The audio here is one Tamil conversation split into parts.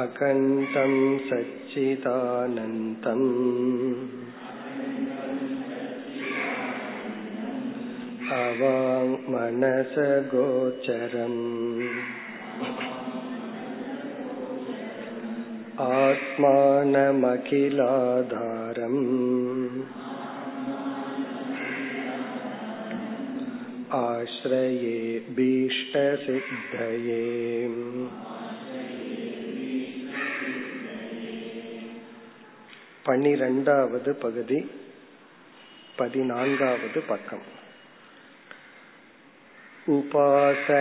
अकण्ठं सच्चिदानन्तम् अवाङ्मनसगोचरम् आत्मानमखिलाधारम् आश्रये भीष्टसिद्धये பனிரெண்டாவது பகுதி பதினான்காவது பக்கம். உபாசனானி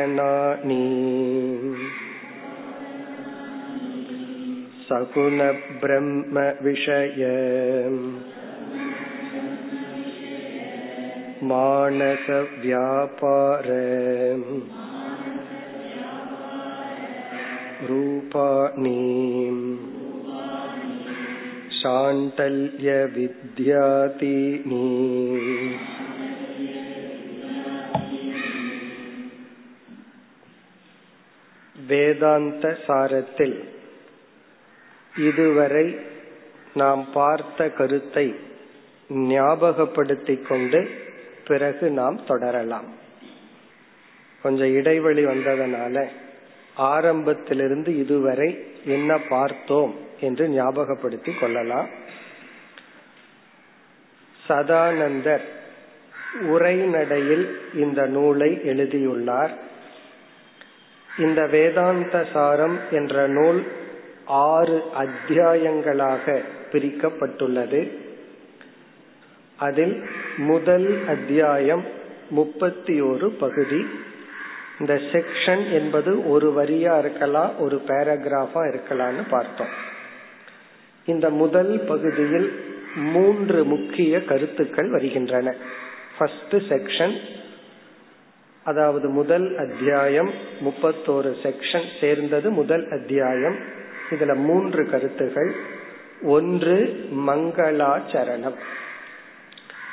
சகுண பிரம்ம விஷய மானச வியாபார ரூபாணீம் शाण्डल्यविद्यातीनि வேதாந்த சாரத்தில் இதுவரை நாம் பார்த்த கருத்தை ஞாபகப்படுத்திக் கொண்டு பிறகு நாம் தொடரலாம் கொஞ்சம் இடைவெளி வந்ததனால ஆரம்பத்திலிருந்து இதுவரை என்ன பார்த்தோம் என்று ஞாபகப்படுத்தி கொள்ளலாம். சதானந்தர் உரைநடையில் இந்த நூலை எழுதியுள்ளார். இந்த வேதாந்த சாரம் என்ற நூல் ஆறு அத்தியாயங்களாக பிரிக்கப்பட்டுள்ளது. அதில் முதல் அத்தியாயம் முப்பத்தி ஒரு பகுதி இந்த செக்ஷன் என்பது ஒரு வரியா இருக்கலாம் ஒரு பேராகிராஃபா இருக்கலாம்னு பார்த்தோம். இந்த முதல் பகுதியில் மூன்று முக்கிய கருத்துக்கள் வருகின்றன. ஃபர்ஸ்ட் செக்ஷன் அதாவது முதல் அத்தியாயம் முப்பத்தோரு செக்ஷன் சேர்ந்தது முதல் அத்தியாயம். இதுல மூன்று கருத்துகள். ஒன்று மங்களாச்சரணம்.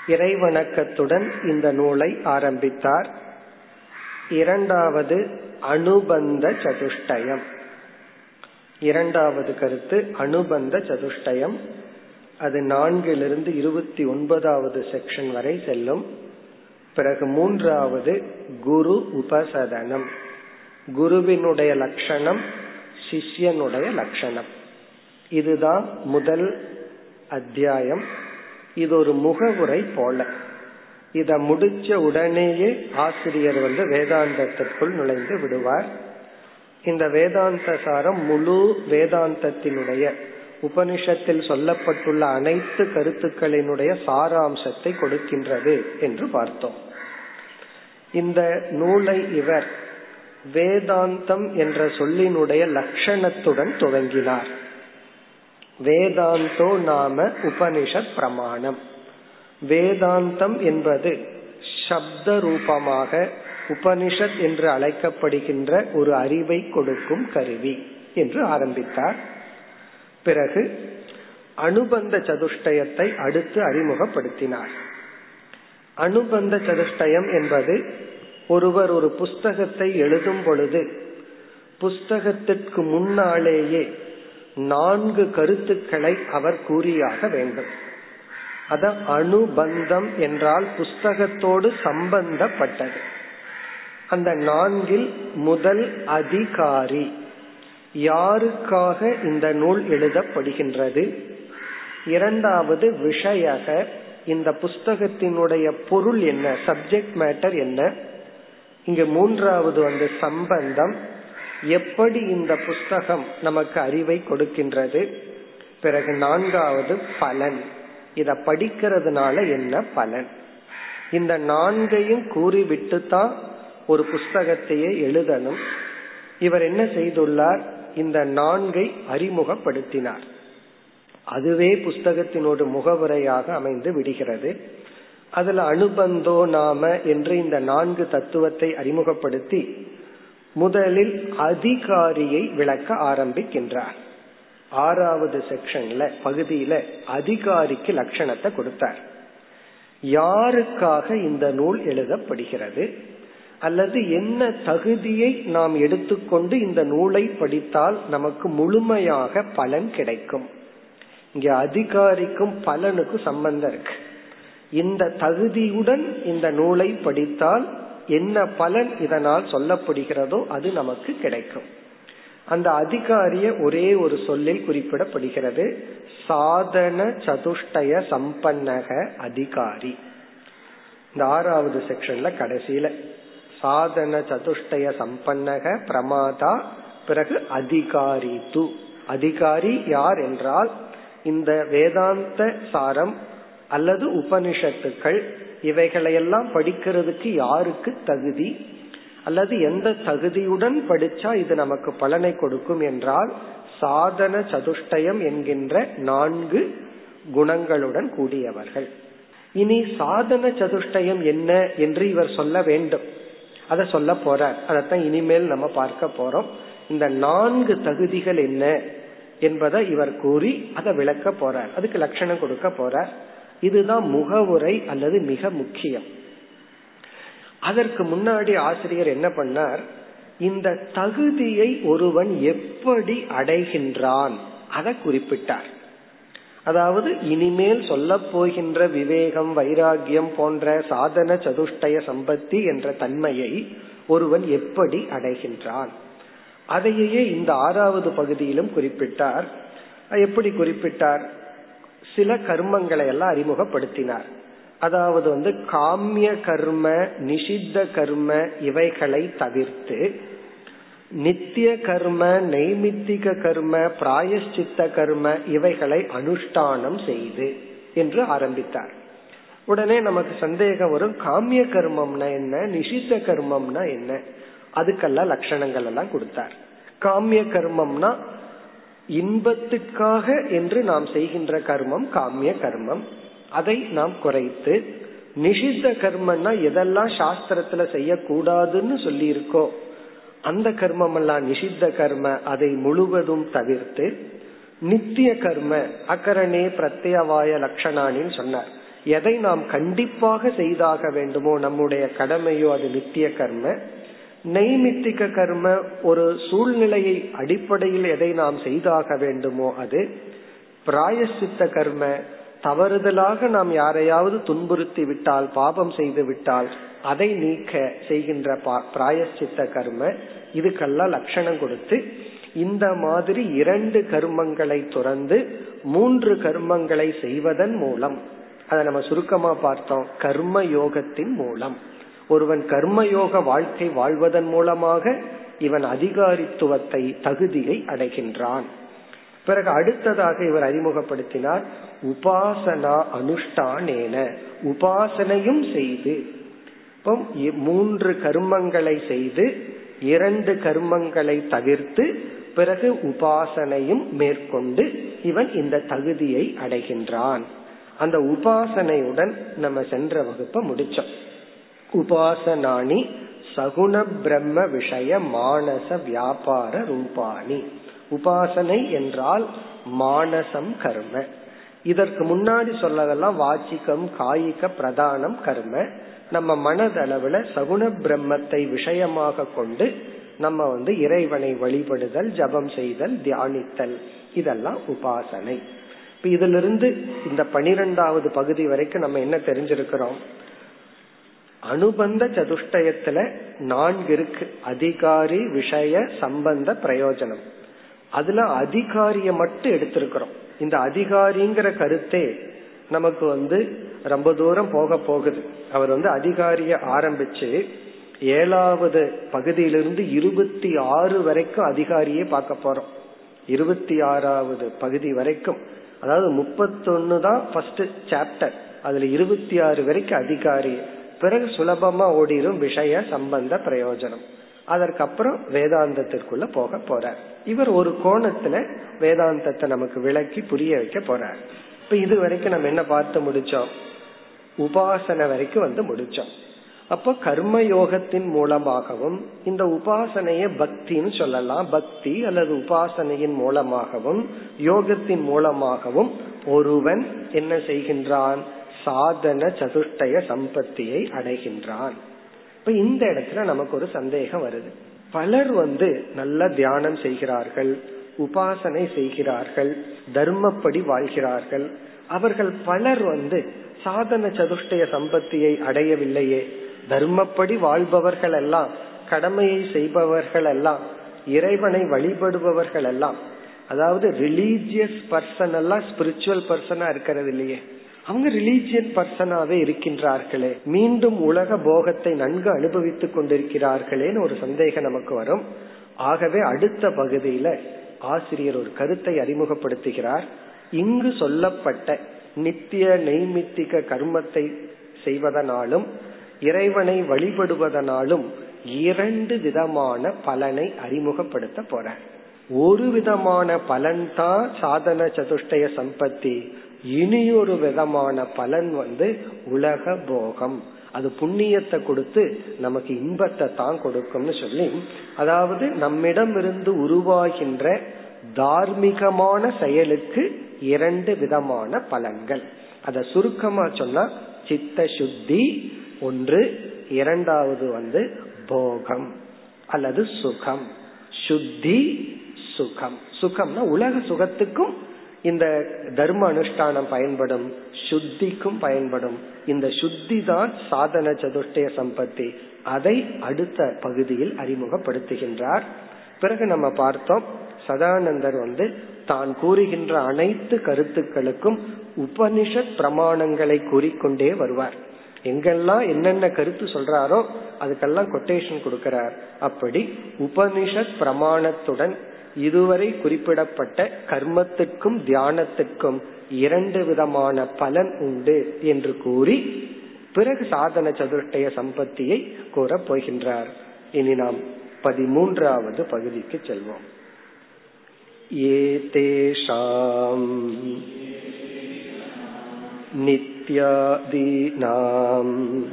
இறைவணக்கத்துடன் இந்த நூலை ஆரம்பித்தார். இரண்டாவது அனுபந்த சதுஷ்டயம். இரண்டாவது கருத்து அனுபந்த சதுஷ்டயம். அது நான்கிலிருந்து இருபத்தி ஒன்பதாவது செக்ஷன் வரை செல்லும். பிறகு மூன்றாவது குரு உபசதனம். குருவினுடைய லட்சணம் சிஷ்யனுடைய லட்சணம். இதுதான் முதல் அத்தியாயம். இது ஒரு முகவுரை போல. இத முடிச்ச உடனேயே ஆசிரியர் வந்து வேதாந்தத்திற்குள் நுழைந்து விடுவார். இந்த வேதாந்த சாரம் முழு வேதாந்தத்தினுடைய உபனிஷத்தில் சொல்லப்பட்டுள்ள அனைத்து கருத்துக்களினுடைய சாராம்சத்தை கொடுக்கின்றது என்று பார்த்தோம். இந்த நூலை இவர் வேதாந்தம் என்ற சொல்லினுடைய லட்சணத்துடன் துவங்கினார். வேதாந்தோ நாம உபனிஷத் பிரமாணம். வேதாந்தம் என்பது சப்த ரூபமாக உபனிஷத் என்று அழைக்கப்படுகின்ற ஒரு அறிவை கொடுக்கும் கருவி என்று ஆரம்பித்தார். பிறகு அனுபந்த சதுஷ்டயத்தை அடுத்து அறிமுகப்படுத்தினார். அனுபந்த சதுஷ்டயம் என்பது ஒருவர் ஒரு புஸ்தகத்தை எழுதும் பொழுது புஸ்தகத்திற்கு முன்னாலேயே நான்கு கருத்துக்களை அவர் கூறியாக வேண்டும். அத அனுபந்தம் என்றால் புஸ்தகத்தோடு சம்பந்தப்பட்டது. அந்த நான்கில் முதல் அதிகாரி யாருக்காக இந்த நூல் எழுதப்படுகின்றது? இரண்டாவது விஷயக இந்த புஸ்தகத்தினுடைய பொருள் என்ன? சப்ஜெக்ட் மேட்டர் என்ன? இங்கு மூன்றாவது வந்து சம்பந்தம். எப்படி இந்த புஸ்தகம் நமக்கு அறிவை கொடுக்கின்றது? பிறகு நான்காவது பலன். இத படிக்கிறதுனால என்ன பலன்? இந்த நான்கையும் கூறிவிட்டு தான் ஒரு புஸ்தகத்தையே எழுதணும். இவர் என்ன செய்துள்ளார்? இந்த நான்கை அறிமுகப்படுத்தினார். அதுவே புஸ்தகத்தினோட முகவுரையாக அமைந்து விடுகிறது. அதுல அனுபந்தோ நாம என்று இந்த நான்கு தத்துவத்தை அறிமுகப்படுத்தி முதலில் அதிகாரியை விளக்க ஆரம்பிக்கின்றார். ஆறாவது செக்ஷன்ல பகுதியில அதிகாரிக்கு லட்சணத்தை கொடுத்தார். யாருக்காக இந்த நூல் எழுதப்படுகிறது? அல்லது என்ன தகுதியை நாம் எடுத்துக்கொண்டு இந்த நூலை படித்தால் நமக்கு முழுமையாக பலன் கிடைக்கும்? இங்க அதிகாரிக்கும் பலனுக்கும் சம்பந்தம் இருக்கு. இந்த தகுதியுடன் இந்த நூலை படித்தால் என்ன பலன் இதனால் சொல்லப்படுகிறதோ அது நமக்கு கிடைக்கும். அந்த அதிகாரிய ஒரே ஒரு சொல்லில் குறிப்பிடப்படுகிறது. சாதன சதுஷ்டய சம்பன்னக அதிகாரி. இந்த ஆறாவது செக்ஷன்ல கடைசியில சாதன சதுஷ்டய சம்பன்னக பிரமாதா பிறகு அதிகாரி து அதிகாரி யார் என்றால் இந்த வேதாந்த சாரம் அல்லது உபனிஷத்துக்கள் இவைகளையெல்லாம் படிக்கிறதுக்கு யாருக்கு தகுதி? அல்லது எந்த தகுதியுடன் படிச்சா இது நமக்கு பலனை கொடுக்கும் என்றால் சாதன சதுஷ்டயம் என்கின்ற நான்கு குணங்களுடன் கூடியவர்கள். இனி சாதன சதுஷ்டயம் என்ன என்று இவர் சொல்ல வேண்டும். அதை சொல்ல போறார். அதைத்தான் இனிமேல் நம்ம பார்க்க போறோம். இந்த நான்கு தகுதிகள் என்ன என்பதை இவர் கூறி அதை விளக்க போறார். அதுக்கு லட்சணம் கொடுக்க போறார். இதுதான் முகவுரை அல்லது மிக முக்கியம். அதற்கு முன்னாடி ஆசிரியர் என்ன பண்ணார்? இந்த தகுதியை ஒருவன் எப்படி அடைகின்றான்? அதை குறிப்பிட்டார். அதாவது இனிமேல் சொல்ல போகின்ற விவேகம் வைராகியம் போன்ற சாதன சதுஷ்டய சம்பத்தி என்ற தன்மையை ஒருவன் எப்படி அடைகின்றான்? அதையே இந்த ஆறாவது பகுதியிலும் குறிப்பிட்டார். எப்படி குறிப்பிட்டார்? சில கர்மங்களை எல்லாம் அறிமுகப்படுத்தினார். அதாவது வந்து காமிய கர்ம நிஷித்த கர்ம இவைகளை தவிர்த்து நித்திய கர்ம நெய்மித்திக கர்ம பிராயஷ்சித்த கர்ம இவைகளை அனுஷ்டானம் செய்து என்று ஆரம்பித்தார். உடனே நமக்கு சந்தேகம் வரும் காமிய கர்மம்னா என்ன நிஷித்த கர்மம்னா என்ன? அதுக்கெல்லாம் லட்சணங்கள் எல்லாம் கொடுத்தார். காமிய கர்மம்னா இன்பத்துக்காக என்று நாம் செய்கின்ற கர்மம் காமிய கர்மம். அதை நாம் குறைத்து நிஷித்த கர்மன்னா எதெல்லாம் சாஸ்திரத்துல செய்யக்கூடாதுன்னு சொல்லி இருக்கோ அந்த கர்மம் எல்லாம் நிஷித்த கர்ம அதை முழுவதும் தவிர்த்து நித்திய கர்ம அகரணே பிரத்யவாய லட்சணானின்னு சொன்னார். எதை நாம் கண்டிப்பாக செய்தாக வேண்டுமோ நம்முடைய கடமையோ அது நித்திய கர்ம. நெய்மித்திக கர்ம ஒரு சூழ்நிலையை அடிப்படையில் எதை நாம் செய்தாக வேண்டுமோ அது பிராயசித்த கர்ம தவறுதலாக நாம் யாரையாவது துன்புறுத்தி விட்டால் பாபம் செய்து விட்டால் அதை நீக்க செய்கின்ற பிராயசித்த கர்ம இதுக்கெல்லாம் லட்சணம் கொடுத்து இந்த மாதிரி இரண்டு கர்மங்களை துறந்து மூன்று கர்மங்களை செய்வதன் மூலம் அதை நம்ம சுருக்கமா பார்த்தோம் கர்ம யோகத்தின் மூலம். ஒருவன் கர்மயோக வாழ்க்கை வாழ்வதன் மூலமாக இவன் அதிகாரித்துவத்தை தகுதியை அடைகின்றான். பிறகு அடுத்ததாக இவர் அறிமுகப்படுத்தினார் உபாசனா அனுஷ்டானேன. உபாசனையும் செய்து மூன்று கர்மங்களை செய்து இரண்டு கர்மங்களை தவிர்த்து பிறகு உபாசனையும் மேற்கொண்டு இவன் இந்த தகுதியை அடைகின்றான். அந்த உபாசனையுடன் நம்ம சென்ற வகுப்பை முடிச்சோம். உபாசனானி சகுண பிரம்ம விஷய மானச வியாபார ரூபாணி. உபாசனை என்றால் மானசம் கர்ம. இதற்கு முன்னாடி சொல்லதெல்லாம் வாச்சிக்கம் காய்க பிரதானம் கர்ம. நம்ம மனதளவுல சகுண பிரம்மத்தை விஷயமாக கொண்டு நம்ம வந்து இறைவனை வழிபடுதல் ஜபம் செய்தல் தியானித்தல். இதெல்லாம் உபாசனை. இப்ப இதிலிருந்து இந்த பனிரெண்டாவது பகுதி வரைக்கும் நம்ம என்ன தெரிஞ்சிருக்கிறோம்? அனுபந்த சதுஷ்டயத்துல நான்கு இருக்கு. அதிகாரி விஷய சம்பந்த பிரயோஜனம். அதுல அதிகாரிய மட்டும் எடுத்திருக்கிறோம். இந்த அதிகாரிங்கிற கருத்தே நமக்கு வந்து ரொம்ப தூரம் போக போகுது. அவர் வந்து அதிகாரிய ஆரம்பிச்சு ஏழாவது பகுதியிலிருந்து இருபத்தி ஆறு வரைக்கும் அதிகாரியே பார்க்க போறோம். இருபத்தி ஆறாவது பகுதி வரைக்கும். அதாவது முப்பத்தொன்னு தான் ஃபர்ஸ்ட் சாப்டர் அதுல இருபத்தி ஆறு வரைக்கும் அதிகாரி. பிறகு சுலபமா ஓடிடும் விஷய சம்பந்த பிரயோஜனம். அதற்கப்புறம் வேதாந்தத்திற்குள்ள போக போறார். இவர் ஒரு கோணத்துல வேதாந்தத்தை நமக்கு விளக்கி புரிய வைக்க போறார். இப்ப இது வரைக்கும் நம்ம என்ன பார்த்து முடிச்சோம்? உபாசனை வரைக்கும் வந்து முடிச்சோம். அப்போ கர்ம யோகத்தின் மூலமாகவும் இந்த உபாசனையை பக்தின்னு சொல்லலாம். பக்தி அல்லது உபாசனையின் மூலமாகவும் யோகத்தின் மூலமாகவும் ஒருவன் என்ன செய்கின்றான்? சாதன சதுஷ்டய சம்பத்தியை அடைகின்றான். இப்ப இந்த இடத்துல நமக்கு ஒரு சந்தேகம் வருது. பலர் வந்து நல்ல தியானம் செய்கிறார்கள் உபாசனை செய்கிறார்கள் தர்மப்படி வாழ்கிறார்கள். அவர்கள் பலர் வந்து சாதன சதுஷ்டய சம்பத்தியை அடையவில்லையே. தர்மப்படி வாழ்பவர்கள் எல்லாம் கடமையை செய்பவர்கள் எல்லாம் இறைவனை வழிபடுபவர்கள் எல்லாம் அதாவது ரிலீஜியஸ் பர்சன் எல்லாம் ஸ்பிரிச்சுவல் பர்சனா இருக்கிறது இல்லையே. அவங்க ரிலீஜியன் பர்சனாவே இருக்கின்றார்களே. மீண்டும் உலக போகத்தை நன்கு அனுபவித்துக் கொண்டிருக்கிறார்களேன்னு ஒரு சந்தேகம் நமக்கு வரும். ஆகவே அடுத்த பகுதியில ஆசிரியர் ஒரு கருத்தை அறிமுகப்படுத்துகிறார். இங்கு சொல்லப்பட்ட நித்திய நெய்மித்திக கர்மத்தை செய்வதனாலும் இறைவனை வழிபடுவதனாலும் இரண்டு விதமான பலனை அறிமுகப்படுத்த போற ஒரு விதமான பலன் தான் சாதன சதுஷ்டய சம்பத்தி. இனியொரு விதமான பலன் வந்து உலக போகம். அது புண்ணியத்தை கொடுத்து நமக்கு இன்பத்தை தான் கொடுக்கும்னு சொல்லி அதாவது நம்மிடம் இருந்து உருவாகின்ற தார்மீகமான செயலுக்கு இரண்டு விதமான பலன்கள். அத சுருக்கமா சொன்னா சித்த சுத்தி ஒன்று இரண்டாவது வந்து போகம் அல்லது சுகம். சுத்தி சுகம். சுகம்னா உலக சுகத்துக்கும் இந்த தர்ம அனுஷ்டானம் பயன்படும் சுத்திக்கும் பயன்படும். இந்த சுத்தி தான் சாதன சதுஷ்டய சம்பத்தி. அதை அடுத்த பகுதியில் அறிமுகப்படுத்துகின்றார். பிறகு நம்ம பார்த்தோம் சதானந்தர் வந்து தான் கூறுகின்ற அனைத்து கருத்துக்களுக்கும் உபனிஷத் பிரமாணங்களை கூறிக்கொண்டே வருவார். எங்கெல்லாம் என்னென்ன கருத்து சொல்றாரோ அதுக்கெல்லாம் கொட்டேஷன் கொடுக்கிறார். அப்படி உபனிஷத் பிரமாணத்துடன் இதுவரை குறிப்பிடப்பட்ட கர்மத்துக்கும் தியானத்துக்கும் இரண்டு விதமான பலன் உண்டு என்று கூறி பிறகு சாதன சதுஷ்டய சம்பத்தியை கூறப் போகின்றார். இனி நாம் பதிமூன்றாவது பகுதிக்கு செல்வோம். ஏதேஷாம் நித்யாதீனாம்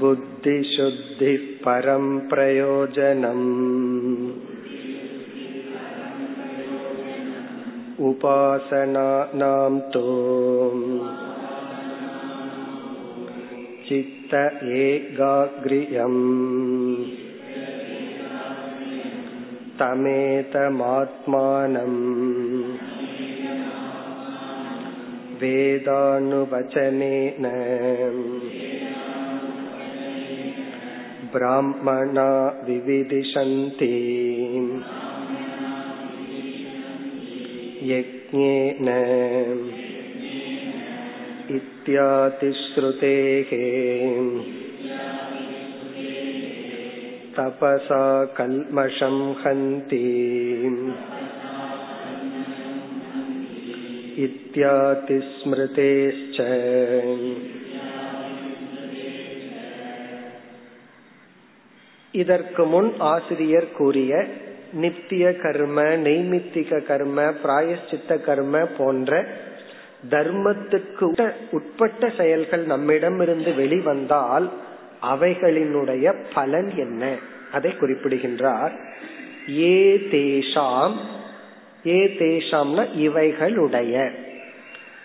बुद्धिशुद्धिः परं प्रयोजनम् उपासनानां तु चित्त एकाग्र्यम् तमेतमात्मानम् वेदानुवचनेन ब्राह्मणा विविदिशन्ति यज्ञेन इत्यातिश्रुतेः तपसा कल्मषं हन्ति इत्यातिस्मृतेश्च இதற்கு முன் ஆசிரியர் கூறிய நித்திய கர்ம நெய்மித்திக கர்ம பிராயஷ்சித்த கர்ம போன்ற தர்மத்துக்கு உட்பட்ட செயல்கள் நம்மிடமிருந்து வெளிவந்தால் அவைகளினுடைய பலன் என்ன? அதை குறிப்பிடுகின்றார். ஏ தேஷாம் ஏ தேஷாம்னா இவைகளுடைய.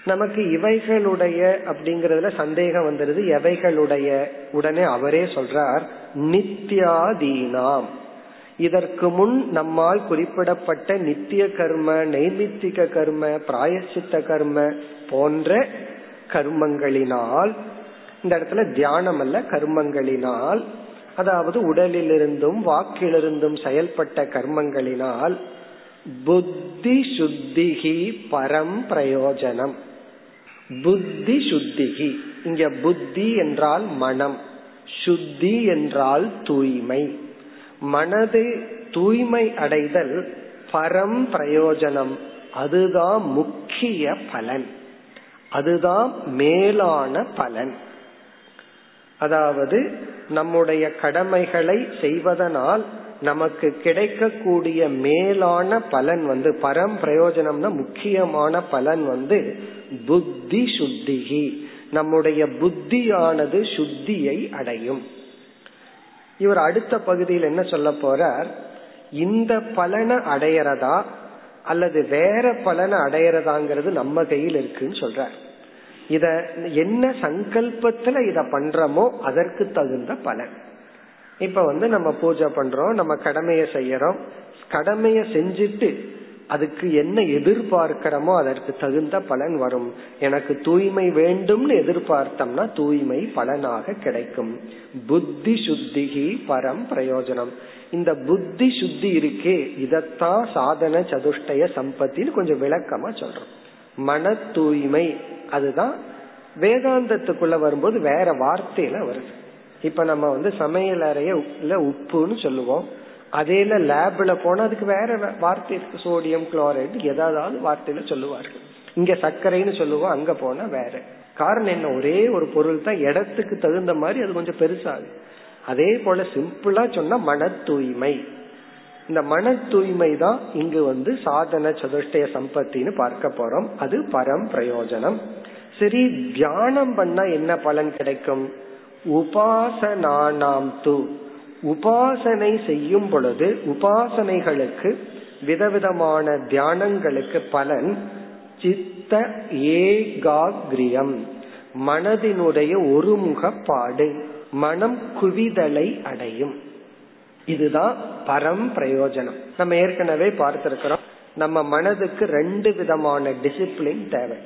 நமக்கு இவைகளுடைய அப்படிங்கறதுல சந்தேகம் வந்துருது எவைகளுடைய? உடனே அவரே சொல்றார் நித்யாதீனாம். இதற்கு முன் நம்மால் குறிப்பிடப்பட்ட நித்திய கர்ம நைமித்திக கர்ம பிராயசித்த கர்ம போன்ற கர்மங்களினால் இந்த இடத்துல தியானம் அல்ல கர்மங்களினால் அதாவது உடலிலிருந்தும் வாக்கிலிருந்தும் செயல்பட்ட கர்மங்களினால் புத்தி சுத்திகி பரம் பிரயோஜனம். புத்தி சுத்திகி இங்க புத்தி என்றால் மனம் சுத்தி என்றால் தூய்மை. மனது தூய்மை அடைதல் பரம் பிரயோஜனம். அதுதான் முக்கிய பலன். அதுதான் மேலான பலன். அதாவது நம்முடைய கடமைகளை செய்வதனால் நமக்கு கிடைக்கக்கூடிய மேலான பலன் வந்து பரம் பிரயோஜனம்னா முக்கியமான பலன் வந்து புத்தி சுத்திகி. நம்முடைய புத்தியானது சுத்தியை அடையும். இவர் அடுத்த பகுதியில் என்ன சொல்ல போறார்? இந்த பலனை அடையறதா அல்லது வேற பலனை அடையறதாங்கிறது நம்ம கையில் இருக்குன்னு சொல்றார். இத என்ன சங்கல்பத்துல இத பண்றோமோ அதற்கு தகுந்த பலன். இப்ப வந்து நம்ம பூஜை பண்றோம் நம்ம கடமையை செய்யறோம். கடமையை செஞ்சுட்டு அதுக்கு என்ன எதிர்பார்க்கிறோமோ அதற்கு தகுந்த பலன் வரும். எனக்கு தூய்மை வேண்டும்னு எதிர்பார்த்தோம்னா தூய்மை பலனாக கிடைக்கும். புத்தி சுத்திகி பரம் பிரயோஜனம். இந்த புத்தி சுத்தி இருக்கே இதத்தான் சாதன சதுஷ்டய சம்பத்தின்னு கொஞ்சம் விளக்கமா சொல்றோம். மன தூய்மை அதுதான் வேதாந்தத்துக்குள்ள வரும்போது வேற வார்த்தையில வருது. இப்ப நம்ம வந்து சமையல் அறைய உப்புன்னு சொல்லுவோம். அதேல லேப்ல போனா அதுக்கு வேற வார்த்தை இருக்கு. சோடியம் குளோரைடு ஏதாவது வார்த்தையில சொல்லுவார்கள். இங்க சர்க்கரைன்னு சொல்லுவோம் அங்க போனா வேற. காரணம் என்ன? ஒரே ஒரு பொருள் தான் இடத்துக்கு தகுந்த மாதிரி அது கொஞ்சம் பெருசாகும் அதே போல சிம்பிளா சொன்னா மன தூய்மை இந்த மன தூய்மை தான் இங்கு வந்து சாதன சதுஷ்டய சம்பத்தின்னு பார்க்க போறோம். அது பரம் பிரயோஜனம். சரி தியானம் பண்ணா என்ன பலன் கிடைக்கும்? உபாசனானாம் து உபாசனை செய்யும் பொழுது உபாசனைகளுக்கு விதவிதமான தியானங்களுக்கு பலன் சித்த ஏகாகிரியம் மனதினுடைய ஒருமுகப்பாடு மனம் குவிதலை அடையும். இதுதான் பரம் பிரயோஜனம். நம்ம ஏற்கனவே பார்த்திருக்கிறோம் நம்ம மனதுக்கு ரெண்டு விதமான டிசிப்ளின் தேவை.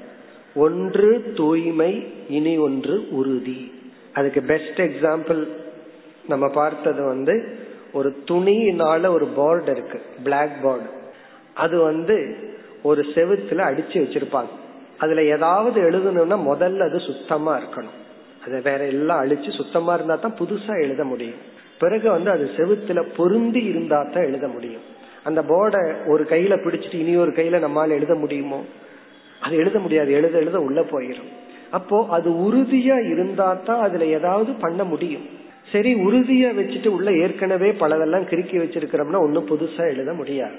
ஒன்று தூய்மை இனி ஒன்று உறுதி. அதுக்கு பெஸ்ட் எக்ஸாம்பிள் நம்ம பார்த்தது வந்து ஒரு துணியினால ஒரு போர்டு இருக்கு பிளாக் போர்டு அது வந்து ஒரு செவுத்துல அடிச்சு வச்சிருப்பாங்க. அதுல ஏதாவது எழுதணும்னா முதல்ல அது சுத்தமா இருக்கணும். அதை வேற எல்லாம் அழிச்சு சுத்தமா இருந்தா தான் புதுசா எழுத முடியும். பிறகு வந்து அது செவுத்துல பொருந்தி இருந்தா தான் எழுத முடியும். அந்த போர்டை ஒரு கையில பிடிச்சிட்டு இனி ஒரு கையில நம்மால் எழுத முடியுமோ? அது எழுத முடியாது. எழுத எழுத உள்ள போயிடும் அப்போ அது உறுதியா இருந்தா தான் அதுல ஏதாவது பண்ண முடியும். சரி உறுதியா வச்சுட்டு உள்ள ஏற்கனவே பலதெல்லாம் கிறுக்கி வச்சிருக்கிறோம்னா ஒன்னும் புதுசா எழுத முடியாது.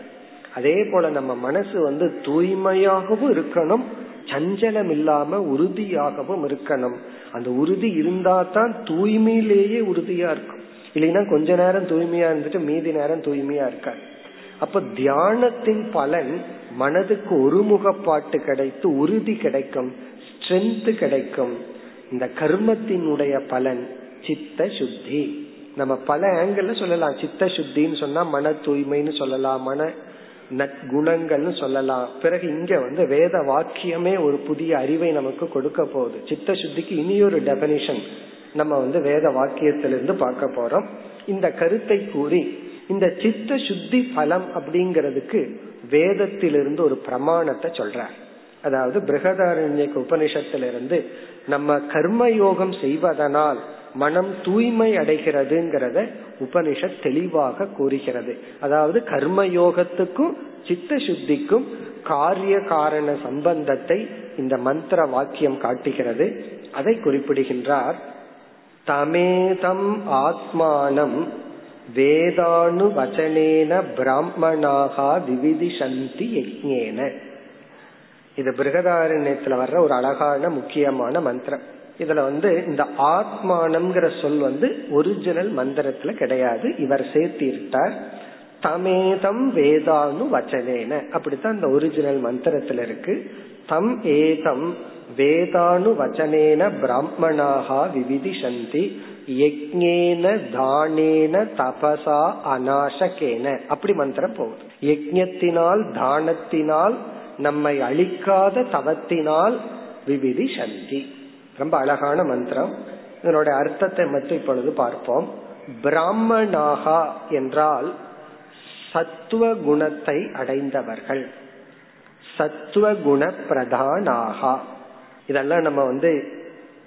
அதே போல நம்ம மனசு வந்து தூய்மையாகவும் இருக்கணும் சஞ்சலம் இல்லாம உறுதியாகவும் இருக்கணும். அந்த உறுதி இருந்தா தான் தூய்மையிலேயே உறுதியா இருக்கும். இல்லைன்னா கொஞ்ச நேரம் தூய்மையா இருந்துட்டு மீதி நேரம் தூய்மையா இருக்காது. அப்ப தியானத்தின் பலன் மனதுக்கு ஒருமுகப்பாட்டு கிடைத்து உறுதி கிடைக்கும். ஸ்ட்ரென்த் கிடைக்கும். இந்த கர்மத்தினுடைய பலன் சித்த சுத்தி. நம்ம பல ஆங்கிள் சொல்லலாம். சித்த சுத்தின்னு சொன்னா மன தூய்மைன்னு சொல்லலாம் மன குணங்கள்னு சொல்லலாம். பிறகு இங்க வந்து வேத வாக்கியமே ஒரு புதிய அறிவை நமக்கு கொடுக்க போகுது. சித்த சுத்திக்கு இனியொரு டெபனிஷன் நம்ம வந்து வேத வாக்கியத்திலிருந்து பார்க்க போறோம். இந்த கருத்தை கூறி இந்த சித்த சுத்தி பலம் அப்படிங்கிறதுக்கு வேதத்திலிருந்து ஒரு பிரமாணத்தை சொல்றார். அதாவது பிரகதாரண்யக்கு உபனிஷத்திலிருந்து நம்ம கர்ம யோகம் செய்வதனால் மனம் தூய்மை அடைகிறதுங்கிறத உபனிஷத் தெளிவாக கூறுகிறது. அதாவது கர்ம யோகத்துக்கும் சித்த சுத்திக்கும் காரிய காரண சம்பந்தத்தை இந்த மந்திர வாக்கியம் காட்டுகிறது. அதை குறிப்பிடுகின்றார். தமேதம் ஆத்மானம் வேதானு வச்சனேன பிராமணாகா விவிதிசந்தி யஜ்ஞேன. இது பிருகதாரண்யத்துல வர்ற ஒரு அழகான முக்கியமான மந்திரம். இதுல வந்து இந்த ஆத்மானம்ங்கிற சொல் வந்து ஒரிஜினல் மந்திரத்துல கிடையாது. இவர் சேர்த்திருட்டார் தமேதம் வேதானு வச்சனேன. அப்படித்தான் இந்த ஒரிஜினல் மந்திரத்துல இருக்கு. தம் ஏதம் வேதானு வச்சனேன பிராமணாகா விவிதிசந்தி யஜ்ஞேன தானேன தபசா அநாசகேன. அப்படி மந்திரம் போகுது. யஜ்ஞத்தினால் தானத்தினால் நம்மை அழிக்காத தவத்தினால் விவிதி சந்தி. ரொம்ப அழகான மந்திரம். இதனுடைய அர்த்தத்தை மட்டும் இப்பொழுது பார்ப்போம். பிராமணாகா என்றால் சத்துவ குணத்தை அடைந்தவர்கள். சத்துவ குண பிரதானாகா இதெல்லாம் நம்ம வந்து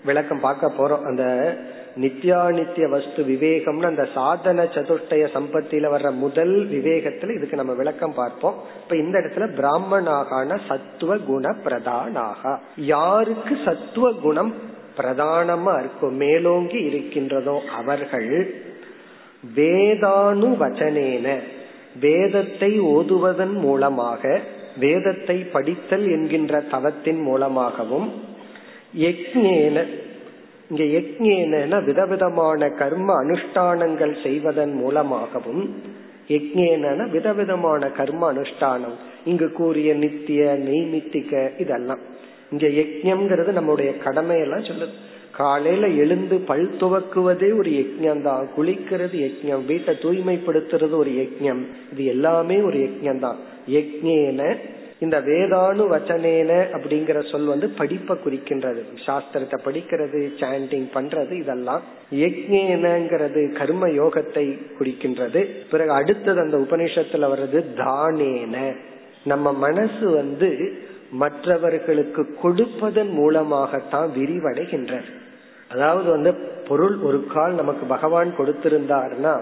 விளக்கம் பார்க்க போறோம். அந்த நித்யாநித்திய வஸ்து விவேகம்னு அந்த சாதன சதுஷ்டய சம்பத்தில வர்ற முதல் விவேகத்துல இதுக்கு நம்ம விளக்கம் பார்ப்போம். இப்ப இந்த இடத்துல பிராமணாகான சத்துவ குண பிரதானாக. யாருக்கு சத்துவ குணம் பிரதானமா இருக்கும் மேலோங்கி இருக்கின்றதோ அவர்கள் வேதானு வச்சனேன வேதத்தை ஓதுவதன் மூலமாக வேதத்தை படித்தல் என்கின்ற தவத்தின் மூலமாகவும் யக்ஞேன இங்க யக்ஞேனா விதவிதமான கர்ம அனுஷ்டானங்கள் செய்வதன் மூலமாகவும் யக்ஞேனா விதவிதமான கர்ம அனுஷ்டானம். இங்கு கூறிய நித்திய நெய்மித்திக இதெல்லாம். இங்க யஜ்யம்ங்கிறது நம்முடைய கடமையெல்லாம் சொல்லுது. காலையில எழுந்து பல் துவக்குவதே ஒரு யஜ்யம் தான். குளிக்கிறது யஜ்யம் வீட்டை தூய்மைப்படுத்துறது ஒரு யஜ்யம் இது எல்லாமே ஒரு யஜ்யம் தான். யஜ்யேன இந்த வேதானு வச்சனேன அப்படிங்கிற சொல் வந்து படிப்பை குறிக்கின்றது. சாஸ்திரத்தை படிக்கிறது சாண்டிங் பண்றது இதெல்லாம் யஜ்யேனங்கிறது கர்ம யோகத்தை குறிக்கின்றது. பிறகு அடுத்தது அந்த உபநிஷத்துல வர்றது தானேன. நம்ம மனசு வந்து மற்றவர்களுக்கு கொடுப்பதன் மூலமாகத்தான் விரிவடைகின்றது. அதாவது வந்து பொருள் ஒரு கால் நமக்கு பகவான் கொடுத்திருந்தார்னா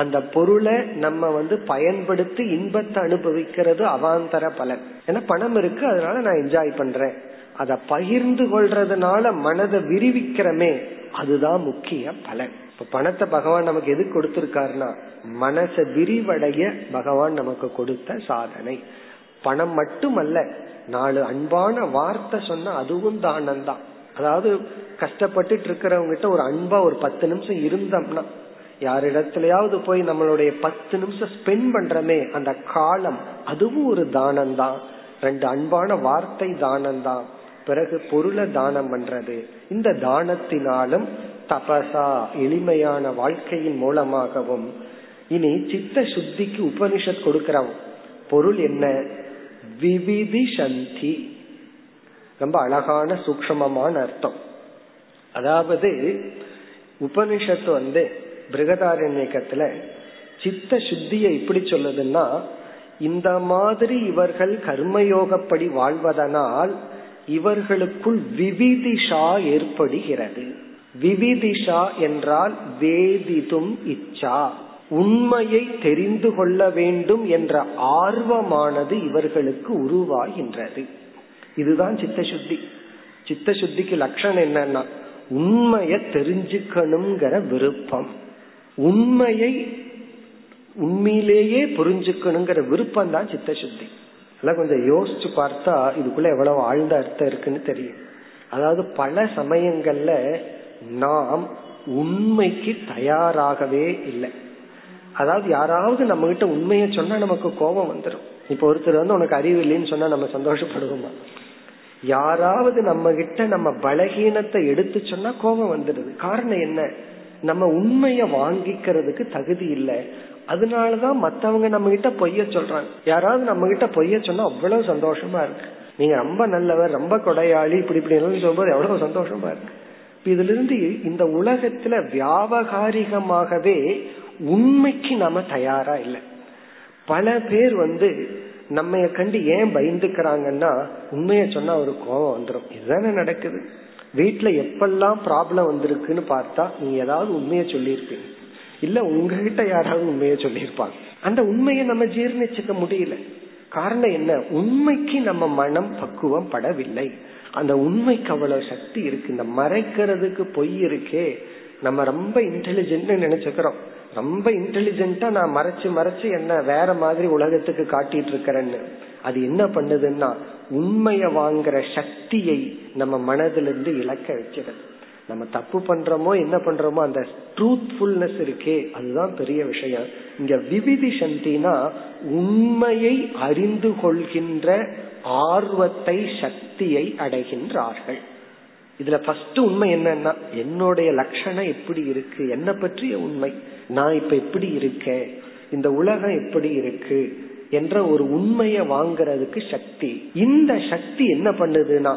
அந்த பொருளை நம்ம வந்து பயன்படுத்தி இன்பத்தை அனுபவிக்கிறது அவாந்தர பலன். ஏன்னா பணம் இருக்கு அதனால நான் என்ஜாய் பண்றேன். அதை பகிர்ந்து கொள்றதுனால மனதை விரிவிக்கிறமே அதுதான் முக்கிய பலன். இப்ப பணத்தை பகவான் நமக்கு எது கொடுத்திருக்காருன்னா மனசை விரிவடைய பகவான் நமக்கு கொடுத்த சாதனை. பணம் மட்டுமல்ல நாலு அன்பான வார்த்தை சொன்னா அதுவும் தானம் தான் அதாவது கஷ்டப்பட்டுட்டு இருக்கிறவங்க கிட்ட ஒரு அன்பா ஒரு பத்து நிமிஷம் இருந்தோம்னா யாரிடத்திலயாவது போய் நம்மளுடைய பத்து நிமிஷம் ஸ்பெண்ட் பண்றமே அந்த காலம் அதுவும் ஒரு தானம் தான் ரெண்டு அன்பான வார்த்தை தானம் தான் பிறகு பொருளை தானம் பண்றது. இந்த தானத்தினாலும் தபசா எளிமையான வாழ்க்கையின் மூலமாகவும் இனி சித்த சுத்திக்கு உபனிஷத் கொடுக்கிற பொருள் என்ன? விவிதி சந்தி ரொம்ப அழகான சூக்மமான அர்த்தம். அதாவது உபனிஷத்து வந்து பிருகதாரண்யக்கத்துல சித்த சுத்தியை எப்படி சொல்லுதுன்னா இந்த மாதிரி இவர்கள் கர்மயோகப்படி வாழ்வதனால் இவர்களுக்குள் விவிதிஷா ஏற்படுகிறது. விவிதிஷா என்றால் வேதிதும் இச்சா. உண்மையை தெரிந்து கொள்ள வேண்டும் என்ற ஆர்வமானது இவர்களுக்கு உருவாகின்றது. இதுதான் சித்த சுத்தி. சித்த சுத்திக்கு லட்சணம் என்னன்னா உண்மைய தெரிஞ்சுக்கணுங்கிற விருப்பம். உண்மையை உண்மையிலேயே புரிஞ்சுக்கணுங்கிற விருப்பம் தான் சித்த சுத்தி அதெல்லாம் கொஞ்சம் யோசிச்சு பார்த்தா இதுக்குள்ள எவ்வளவு ஆழ்ந்த அர்த்தம் இருக்குன்னு தெரியும். அதாவது பல சமயங்கள்ல நாம் உண்மைக்கு தயாராகவே இல்லை. அதாவது யாராவது நம்ம கிட்ட உண்மையை சொன்னா நமக்கு கோபம் வந்துடும் இப்ப ஒருத்தர் வந்து உனக்கு அறிவு இல்லைன்னு சொன்னா நம்ம சந்தோஷப்படுவோமா? யாராவது நம்ம கிட்ட நம்ம பலகீனத்தை எடுத்து சொன்னா கோபம் வந்துடுது. காரணம் என்ன? நம்ம உண்மைய வாங்கிக்கிறதுக்கு தகுதி இல்லை. அதனாலதான் மத்தவங்க நம்ம கிட்ட பொய்ய சொல்றாங்க. யாராவது நம்ம கிட்ட பொய்ய சொன்னா அவ்வளவு சந்தோஷமா இருக்கு. நீங்க ரொம்ப நல்லவர் ரொம்ப கொடையாளி இப்படி இப்படி சொல்லும்போது எவ்வளவு சந்தோஷமா இருக்கு. இதுல இருந்து இந்த உலகத்துல வியாபகாரிகமாகவே உண்மைக்கு நாம தயாரா இல்லை. பல பேர் வந்து நம்ம கண்டு ஏன் பயந்துக்கிறாங்கன்னா உண்மைய சொன்னா ஒரு கோபம் வந்துடும் இதுதானே நடக்குது? வீட்டுல எப்பெல்லாம் ப்ராப்ளம் வந்திருக்குன்னு பார்த்தா நீ ஏதாவது உண்மைய சொல்லியிருப்பீங்க இல்ல உங்ககிட்ட யாராவது உண்மைய சொல்லியிருப்பாங்க. அந்த உண்மையை நம்ம ஜீர்ணிச்சுக்க முடியல. காரணம் என்ன? உண்மைக்கு நம்ம மனம் பக்குவம் படவில்லை. அந்த உண்மைக்கு அவ்வளவு சக்தி இருக்கு. இந்த மறைக்கிறதுக்கு பொய் இருக்கே. நம்ம ரொம்ப இன்டெலிஜென்ட் நினைச்சுக்கிறோம். ரொம்ப இன்டெலிஜென்ட்டா நான் மறைச்சு மறைச்சு என்ன வேற மாதிரி உலகத்துக்கு காட்டிட்டு இருக்கிறேன்னு. அது என்ன பண்ணுதுன்னா உண்மைய வாங்குற சக்தியை நம்ம மனதிலிருந்து இழக்க வச்சிருது நம்ம தப்பு பண்றோமோ என்ன பண்றோமோ அந்த ட்ரூத்ஃபுல்னஸ் இருக்கே அதுதான் பெரிய விஷயம். இங்க விவிதி சந்தினா உண்மையை அறிந்து கொள்கின்ற ஆர்வத்தை சக்தியை அடைகின்றார்கள். இதுல ஃபர்ஸ்ட் உண்மை என்னன்னா என்னுடைய லட்சணம் எப்படி இருக்கு என்ன பற்றிய உண்மை. நான் இப்ப எப்படி இருக்கேன்? இந்த உலகம் எப்படி இருக்கு? என்ற ஒரு உண்மையை வாங்குறதுக்கு சக்தி. இந்த சக்தி என்ன பண்ணுதுன்னா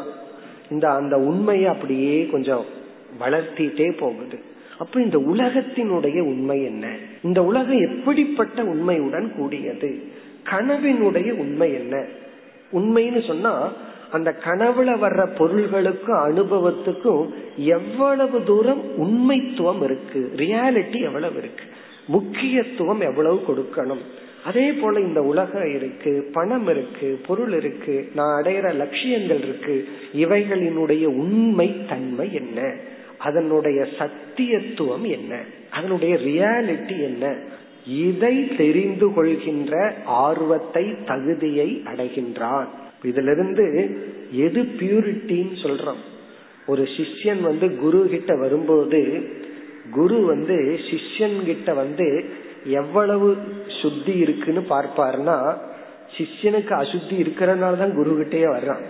இந்த அந்த உண்மையை அப்படியே கொஞ்சம் வளர்த்திட்டே போகுது. அப்ப இந்த உலகத்தினுடைய உண்மை என்ன? இந்த உலகம் எப்படிப்பட்ட உண்மையுடன் கூடியது? கனவினுடைய உண்மை என்ன? உண்மைன்னு சொன்னா அந்த கனவுல வர்ற பொருள்களுக்கும் அனுபவத்துக்கும் எவ்வளவு தூரம் உண்மைத்துவம் இருக்கு? ரியாலிட்டி எவ்வளவு இருக்கு? முக்கியத்துவம் எவ்வளவு கொடுக்கணும்? அதே போல இந்த உலகம் இருக்கு பணம் இருக்கு பொருள் இருக்கு நான் அடையிற லட்சியங்கள் இருக்கு இவைகளினுடைய உண்மை தன்மை என்ன? அதனுடைய சத்தியத்துவம் என்ன? அதனுடைய ரியாலிட்டி என்ன? இதை தெரிந்து கொள்கின்ற ஆர்வத்தை தகுதியை அடைகின்றான். இதுல இருந்து எது பியூரிட்டின்னு சொல்றோம். ஒரு சிஷ்யன் வந்து குரு கிட்ட வரும்போது குரு வந்து சிஷ்யன் கிட்ட வந்து எவ்வளவு சுத்தி இருக்குன்னு பார்ப்பாருன்னா சிஷ்யனுக்கு அசுத்தி இருக்கிறதுனால தான் குரு கிட்டேயே வர்றான்.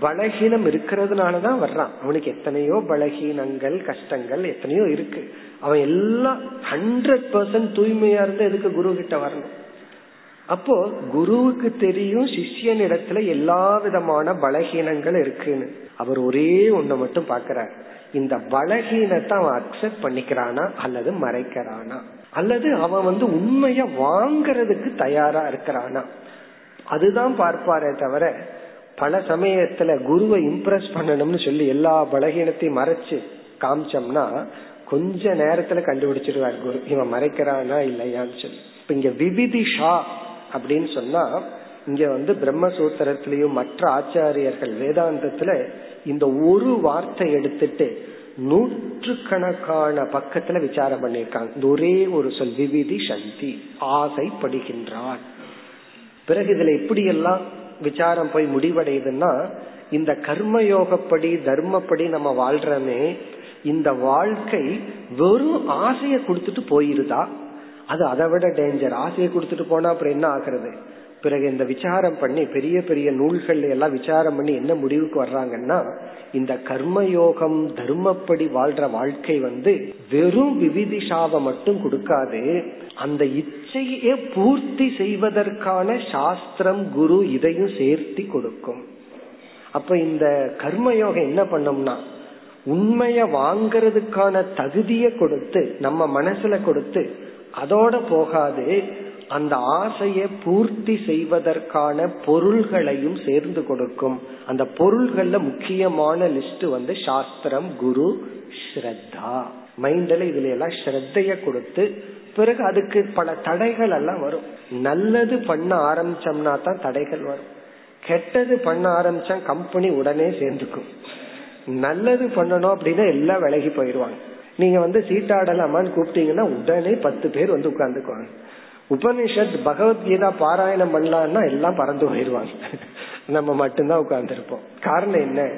பலகீனம் இருக்கிறதுனாலதான் வர்றான். அவனுக்கு எத்தனையோ பலகீனங்கள் கஷ்டங்கள் எத்தனையோ இருக்கு. அவன் எல்லாம் ஹண்ட்ரட் பர்சன்ட் தூய்மையா இருந்து எதுக்கு குரு கிட்ட வரணும்? அப்போ குருவுக்கு தெரியும் சிஷ்யன் இடத்துல எல்லா விதமான பலகீனங்கள் இருக்குன்னு. அவர் ஒரே ஒண்ணு மட்டும் பாக்குறார் இந்த பலகீனத்தை அவன் அக்செப்ட் பண்ணிக்கிறானா அல்லது மறைக்கிறானா? அல்லது அவன் வந்து உண்மைய வாங்கறதுக்கு தயாரா இருக்கிறானா? அதுதான் பார்ப்பாரே தவிர பல சமயத்துல குருவை இம்ப்ரெஸ் பண்ணணும்னு சொல்லி எல்லா பலகீனத்தையும் மறைச்சு காமிச்சோம்னா கொஞ்ச நேரத்துல கண்டுபிடிச்சிருவார் குரு. இவன் மறைக்கிறானா இல்லையான்னு சொல்லி. இப்ப இங்க விவிதிஷா அப்படின்னு சொன்னா இங்க வந்து பிரம்மசூத்திரத்திலயும் மற்ற ஆச்சாரியர்கள் வேதாந்தத்துல இந்த ஒரு வார்த்தை எடுத்துட்டு நூற்றுக்கணக்கான பக்கத்துல விசாரம் பண்ணிருக்காங்க இந்த ஒரே ஒரு சொல் விவிதி சந்தி ஆசைப்படுகின்றான். பிறகு இதுல எப்படி எல்லாம் விசாரம் போய் முடிவடையுதுன்னா இந்த கர்மயோகப்படி தர்மப்படி நம்ம வாழ்றமே இந்த வாழ்க்கை வெறும் ஆசைய கொடுத்துட்டு போயிருதா? அது அதை விட டேஞ்சர் ஆசையை கொடுத்துட்டு போனா அப்புறம் என்ன ஆகுறது? பிறகு இந்த விசாரம் பண்ணி பெரிய பெரிய நூல்கள் எல்லாம் விசாரம் பண்ணி என்ன முடிவுக்கு வர்றாங்கன்னா இந்த கர்மயோகம் தர்மப்படி வாழ்ற வாழ்க்கை வந்து வெறும் விவிதிஷாவை மட்டும் கொடுக்காது அந்த இச்சையே பூர்த்தி செய்வதற்கான சாஸ்திரம் குரு இதையும் சேர்த்தி கொடுக்கும். அப்ப இந்த கர்மயோகம் என்ன பண்ணும்னா உண்மைய வாங்கறதுக்கான தகுதியை கொடுத்து நம்ம மனசுல கொடுத்து அதோட போகாது அந்த ஆசையை பூர்த்தி செய்வதற்கான பொருள்களையும் சேர்ந்து கொடுக்கும். அந்த பொருள்கள்ல முக்கியமான லிஸ்ட் வந்து சாஸ்திரம் குரு ஸ்ரத்தா. மைண்ட்ல இதுல எல்லாம் ஸ்ரத்தைய கொடுத்து பிறகு அதுக்கு பல தடைகள் எல்லாம் வரும். நல்லது பண்ண ஆரம்பிச்சோம்னா தான் தடைகள் வரும். கெட்டது பண்ண ஆரம்பிச்சா கம்பெனி உடனே சேர்ந்துக்கும். நல்லது பண்ணணும் அப்படின்னா எல்லாம் விலகி போயிடுவாங்க. நீங்க வந்து சீட்டாடலாமான்னு கூப்பிட்டீங்கன்னா உடனே பத்து பேர் வந்து உட்காந்துக்குவாங்க உபனிஷத் பகவத்கீதா பாராயணம் பண்ணலாம்னா எல்லாம் பறந்து போயிடுவாங்க நம்ம மட்டும்தான் உட்கார்ந்துருப்போம். காரணம் என்ன?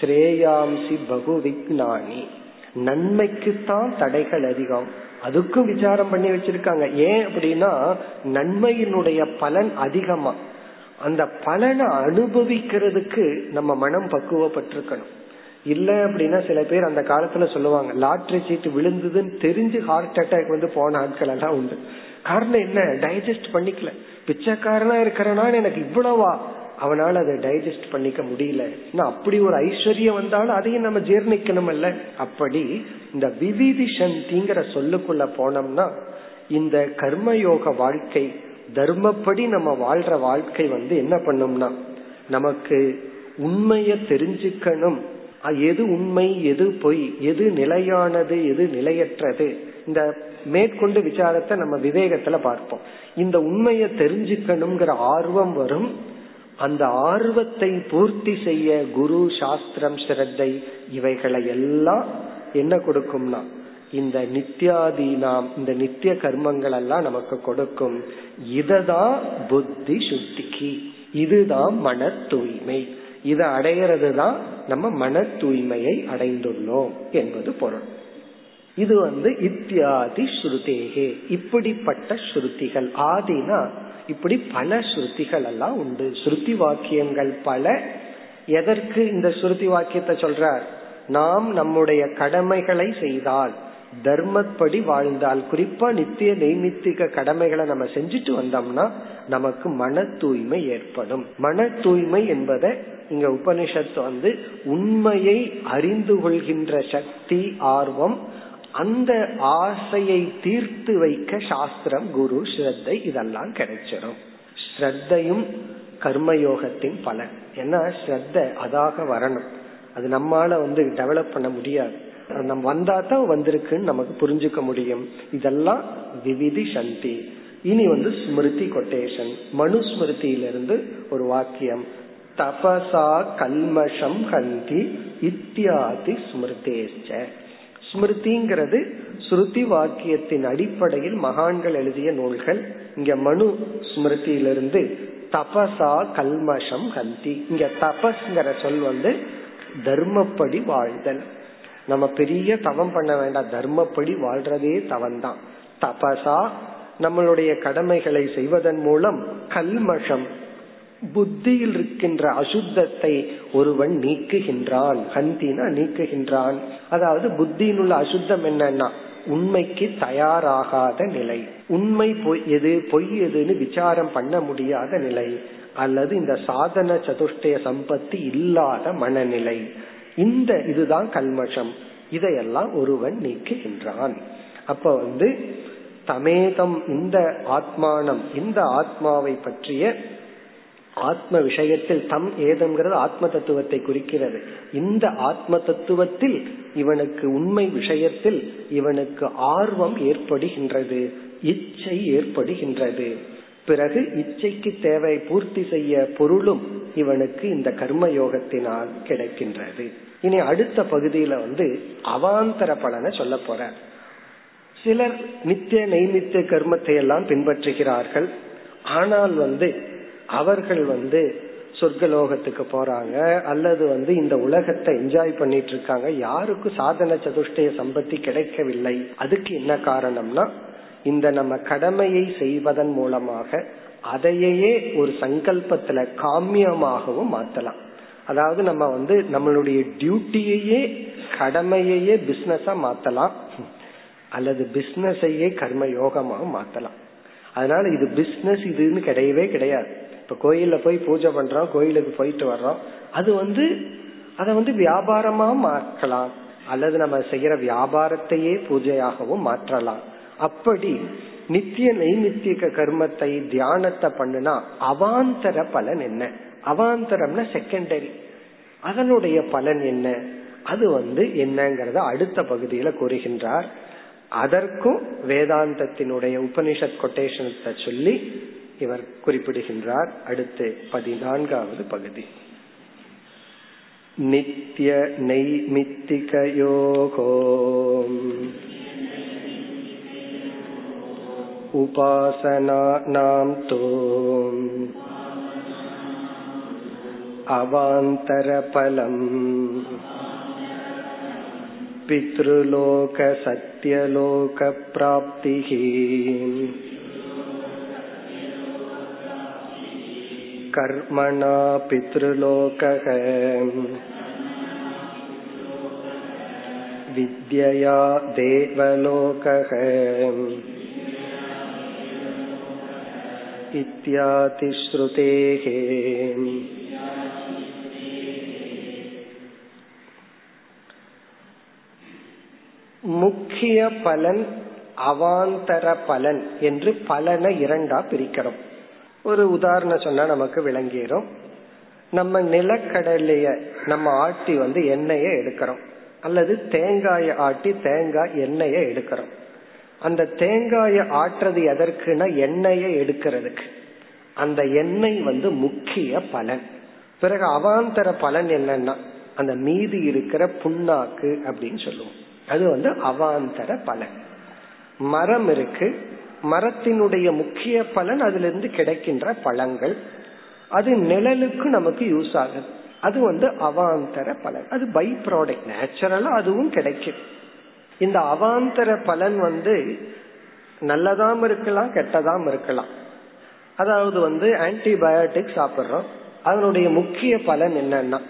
ஸ்ரேயாம்சி பகு விக்னானி. நன்மைக்குத்தான் தடைகள் அதிகம். அதுக்கும் விசாரம் பண்ணி வச்சிருக்காங்க. ஏன் அப்படின்னா நன்மையினுடைய பலன் அதிகமா. அந்த பலனை அனுபவிக்கிறதுக்கு நம்ம மனம் பக்குவப்பட்டிருக்கணும். இல்ல அப்படின்னா சில பேர் அந்த காலத்துல சொல்லுவாங்க லாட்ரி சீட்டு விழுந்ததுன்னு தெரிஞ்சு ஹார்ட் அட்டாக் வந்து போன ஆட்கள் எல்லாம் உண்டு. காரணம் என்ன? டைஜஸ்ட் பண்ணிக்கல. பிச்சைக்காரனா இருக்கிறனால எனக்கு இவ்வளவா? அவனால அதை டைஜஸ்ட் பண்ணிக்க முடியல. அப்படி ஒரு ஐஸ்வர்யம் வந்தாலும் அதையும் நம்ம ஜீர்ணிக்கணும் அல்ல அப்படி இந்த விவிதி சந்திங்கிற சொல்லுக்குள்ள போனோம்னா இந்த கர்மயோக வாழ்க்கை தர்மப்படி நம்ம வாழ்ற வாழ்க்கை வந்து என்ன பண்ணும்னா நமக்கு உண்மைய தெரிஞ்சுக்கணும். எது உண்மை எது பொய் எது நிலையானது எது நிலையற்றது இந்த மேற்கொண்டு விசாரத்தை நம்ம விவேகத்துல பார்ப்போம். இந்த உண்மையை தெரிஞ்சுக்கணுங்கிற ஆர்வம் வரும். அந்த ஆர்வத்தை பூர்த்தி செய்ய குரு சாஸ்திரம் ஸ்ரத்தை இவைகளை எல்லாம் என்ன கொடுக்கும்னா இந்த நித்யாதீனாம் இந்த நித்திய கர்மங்கள் எல்லாம் நமக்கு கொடுக்கும். இததான் புத்தி சுத்திக்கு. இதுதான் மன தூய்மை இதை அடையிறது தான் நம்ம மன தூய்மையை அடைந்துள்ளோம் என்பது பொருள். இது வந்து இத்தியாதி ஸ்ருதேகே. இப்படிப்பட்ட ஸ்ருதிகள். ஆதினா இப்படி பல ஸ்ருதிகள் எல்லாம் உண்டு. ஸ்ருதி வாக்கியங்கள் பல. எதற்கு இந்த ஸ்ருதி வாக்கியத்தை சொல்றார்? நாம் நம்முடைய கடமைகளை செய்தால் தர்மப்படி வாழ்ந்தால் குறிப்பா நித்திய நெய்மித்திக கடமைகளை நம்ம செஞ்சுட்டு வந்தோம்னா நமக்கு மன தூய்மை ஏற்படும். மன தூய்மை என்பதை இங்க உபனிஷத்து வந்து உண்மையை அறிந்து கொள்கின்ற சக்தி ஆர்வம் அந்த ஆசையை தீர்த்து வைக்க சாஸ்திரம் குரு ஸ்ரத்தை இதெல்லாம் கிடைச்சிடும் ஸ்ரத்தையும் கர்மயோகத்தின் பலன். ஏன்னா ஸ்ரத்த அதாக வரணும். அது நம்மால வந்து டெவலப் பண்ண முடியாது. நம்ம வந்தா தான் வந்திருக்குன்னு நமக்கு புரிஞ்சுக்க முடியும். இதெல்லாம் விவிதி சந்தி. இனி வந்து ஸ்மிருதி கொட்டேஷன் மனுஸ்மிருதியிலிருந்து ஒரு வாக்கியம். தபசா கல்மஷம் ஹந்தி இத்தியாதி ஸ்மிருதேச்ச ஸ்மிருதிங்கிறது ஸ்ருதி வாக்கியத்தின் அடிப்படையில் மகான்கள் எழுதிய நூல்கள். இங்க மனு ஸ்மிருதியிலிருந்து தபசா கல்மஷம் கந்தி. இங்க தபஸ்ங்கிற சொல் வந்து தர்மப்படி வாழ்தல். நம்ம பெரிய தவம் பண்ண வேண்டாம். தர்மப்படி வாழ்றதே தவம்தான். தபசா நம்மளுடைய கடமைகளை செய்வதன் மூலம் கல்மஷம் புத்தியில் இருக்கின்ற அசுத்தத்தை ஒருவன் நீக்குகின்றான். ஹந்தினா நீக்குகின்றான். அதாவது புத்தியில் உள்ள அசுத்தம் என்னன்னா உண்மைக்கு தயாராகாத நிலை. உண்மை பொய் எது பொய் எதுன்னு விசாரம் பண்ண முடியாத நிலை. அல்லது இந்த சாதன சதுஷ்டய சம்பத்தி இல்லாத மனநிலை. இந்த இதுதான் கல்மஷம். இதையெல்லாம் ஒருவன் நீக்குகின்றான். அப்ப வந்து தமேதம் இந்த ஆத்மானம் இந்த ஆத்மாவை பற்றிய ஆத்ம விஷயத்தில் தம் ஏதம்ங்கிறது ஆத்ம தத்துவத்தை குறிக்கிறது. இந்த ஆத்ம தத்துவத்தில் இவனுக்கு உண்மை விஷயத்தில் இவனுக்கு ஆர்வம் ஏற்படுகின்றது இச்சை ஏற்படுகின்றது. பிறகு இச்சைக்கு தேவை பூர்த்தி செய்ய பொருளும் இவனுக்கு இந்த கர்ம யோகத்தினால் கிடைக்கின்றது. இனி அடுத்த பகுதியில வந்து அவாந்தர பலனை சொல்ல போற. சிலர் நித்திய நைமித்திய கர்மத்தை எல்லாம் பின்பற்றுகிறார்கள். ஆனால் வந்து அவர்கள் வந்து சொர்க்கலோகத்துக்கு போறாங்க அல்லது வந்து இந்த உலகத்தை என்ஜாய் பண்ணிட்டு இருக்காங்க யாருக்கும் சாதன சதுஷ்டய சம்பத்தி கிடைக்கவில்லை. அதுக்கு என்ன காரணம்னா இந்த நம்ம கடமையை செய்வதன் மூலமாக அதையே ஒரு சங்கல்பத்துல காமியமாகவும் மாத்தலாம். அதாவது நம்ம வந்து நம்மளுடைய டியூட்டியையே கடமையையே பிசினஸா மாத்தலாம் அல்லது பிசினஸையே கர்ம யோகமாக மாத்தலாம். அதனால இது பிசினஸ் இதுன்னு கிடையவே கிடையாது. இப்ப கோயில்ல போய் பூஜை பண்றோம் கோயிலுக்கு போயிட்டு வர்றோம். அது வந்து அதை வந்து வியாபாரமா மாற்றலாம். அல்லது நம்ம செய்யற வியாபாரத்தையே பூஜையாகவும் மாற்றலாம். அப்படி நித்திய நைமித்திய கர்மத்தை தியானத்தை பண்ணுனா அவாந்தர பலன் என்ன? அவாந்தரம்னா செகண்டரி அதனுடைய பலன் என்ன? அது வந்து என்னங்கறத அடுத்த பகுதியில கூறுகின்றார். அதற்கும் வேதாந்தத்தினுடைய உபனிஷத் கொட்டேஷனத்தை சொல்லி இவர் குறிப்பிடுகின்றார் அடுத்து பதினான்காவது பகுதி நித்திய நெய்மித்திகயோகோ उपासनानां तु अवान्तरफलम् पितृलोकसत्यलोकप्राप्तिः कर्मणा पितृलोकः विद्यया देवलोकः इत्यादि श्रुतेः முக்கிய பலன் அவாந்தர பலன் என்று பலனை இரண்டா பிரிக்கிறோம் ஒரு உதாரணம் சொன்னா நமக்கு விளங்கிடும் நம்ம நிலக்கடலைய நம்ம ஆட்டி வந்து எண்ணெய எடுக்கிறோம். அல்லது தேங்காய ஆட்டி தேங்காய் எண்ணெய எடுக்கிறோம். அந்த தேங்காய ஆட்டுறது எதற்குனா எண்ணெயை எடுக்கிறதுக்கு. அந்த எண்ணெய் வந்து முக்கிய பலன். பிறகு அவாந்தர பலன் என்னன்னா அந்த மீதி இருக்கிற புண்ணாக்கு அப்படின்னு சொல்லுவோம். அது வந்து அவாந்தர பலன். மரம் இருக்கு மரத்தினுடைய முக்கிய பலன் அதுல இருந்து கிடைக்கின்ற பழங்கள். அது நிழலுக்கு நமக்கு யூஸ் ஆகுது. அது வந்து அவாந்தர பலன். அது பை ப்ராடக்ட் நேச்சுரலா அதுவும் கிடைக்கும். இந்த அவாந்தர பலன் வந்து நல்லதாம் இருக்கலாம் கெட்டதாம் இருக்கலாம். அதாவது வந்து ஆன்டிபயோட்டிக் சாப்பிடுறோம். அதனுடைய முக்கிய பலன் என்னன்னா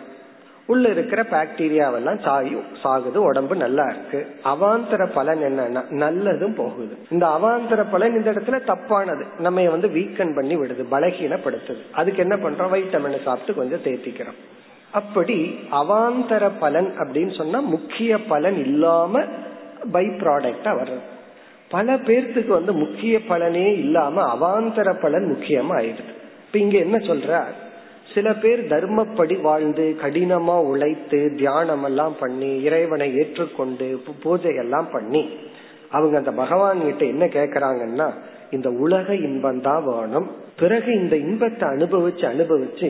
உள்ள இருக்கிற பாக்டீரியாவெல்லாம் சாயும் சாகுது உடம்பு நல்லா இருக்கு. அவாந்தர பலன் என்னன்னா நல்லதும் போகுது. இந்த அவாந்தர பலன் இந்த இடத்துல தப்பானது. நம்ம வந்து வீக்கன் பண்ணி விடுது பலகீனப்படுத்துது. அதுக்கு என்ன பண்றோம்? வைட்டமின் சாப்பிட்டு கொஞ்சம் தேத்திக்கிறோம். அப்படி அவாந்தர பலன் அப்படின்னு சொன்னா முக்கிய பலன் இல்லாம பை ப்ராடக்டா வர்றது. பல பேர்த்துக்கு வந்து முக்கிய பலனே இல்லாம அவாந்தர பலன் முக்கியமா ஆயிடுது. இப்ப இங்க என்ன சொல்ற சில பேர் தர்மப்படி வாழ்ந்து கடினமா உழைத்து தியானம் எல்லாம் பண்ணி இறைவனை ஏற்றுக்கொண்டு பூஜை எல்லாம் பண்ணி அவங்க அந்த பகவான் கிட்ட என்ன கேக்குறாங்கன்னா இந்த உலக இன்பம் தான் வேணும். பிறகு இந்த இன்பத்தை அனுபவிச்சு அனுபவிச்சு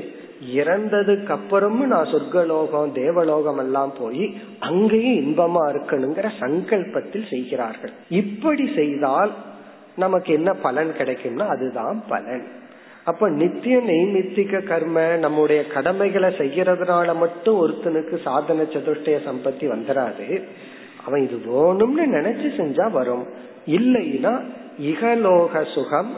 இறந்ததுக்கு அப்புறமும் நான் சொர்க்கலோகம் தேவலோகம் எல்லாம் போய் அங்கேயும் இன்பமா இருக்கணுங்கிற சங்கல்பத்தில் செய்கிறார்கள். இப்படி செய்தால் நமக்கு என்ன பலன் கிடைக்கும்னா அதுதான் பலன். அப்ப நித்திய நெய்மித்திக கர்ம நம்முடைய கடமைகளை செய்யறதுனால மட்டும் ஒருத்தனுக்கு சாதன சதுஷ்டய சம்பத்தி வந்துடாது அவன் இது வேணும்னு நினைச்சு செஞ்சா வரும். இல்லைன்னா இகலோக சுகம்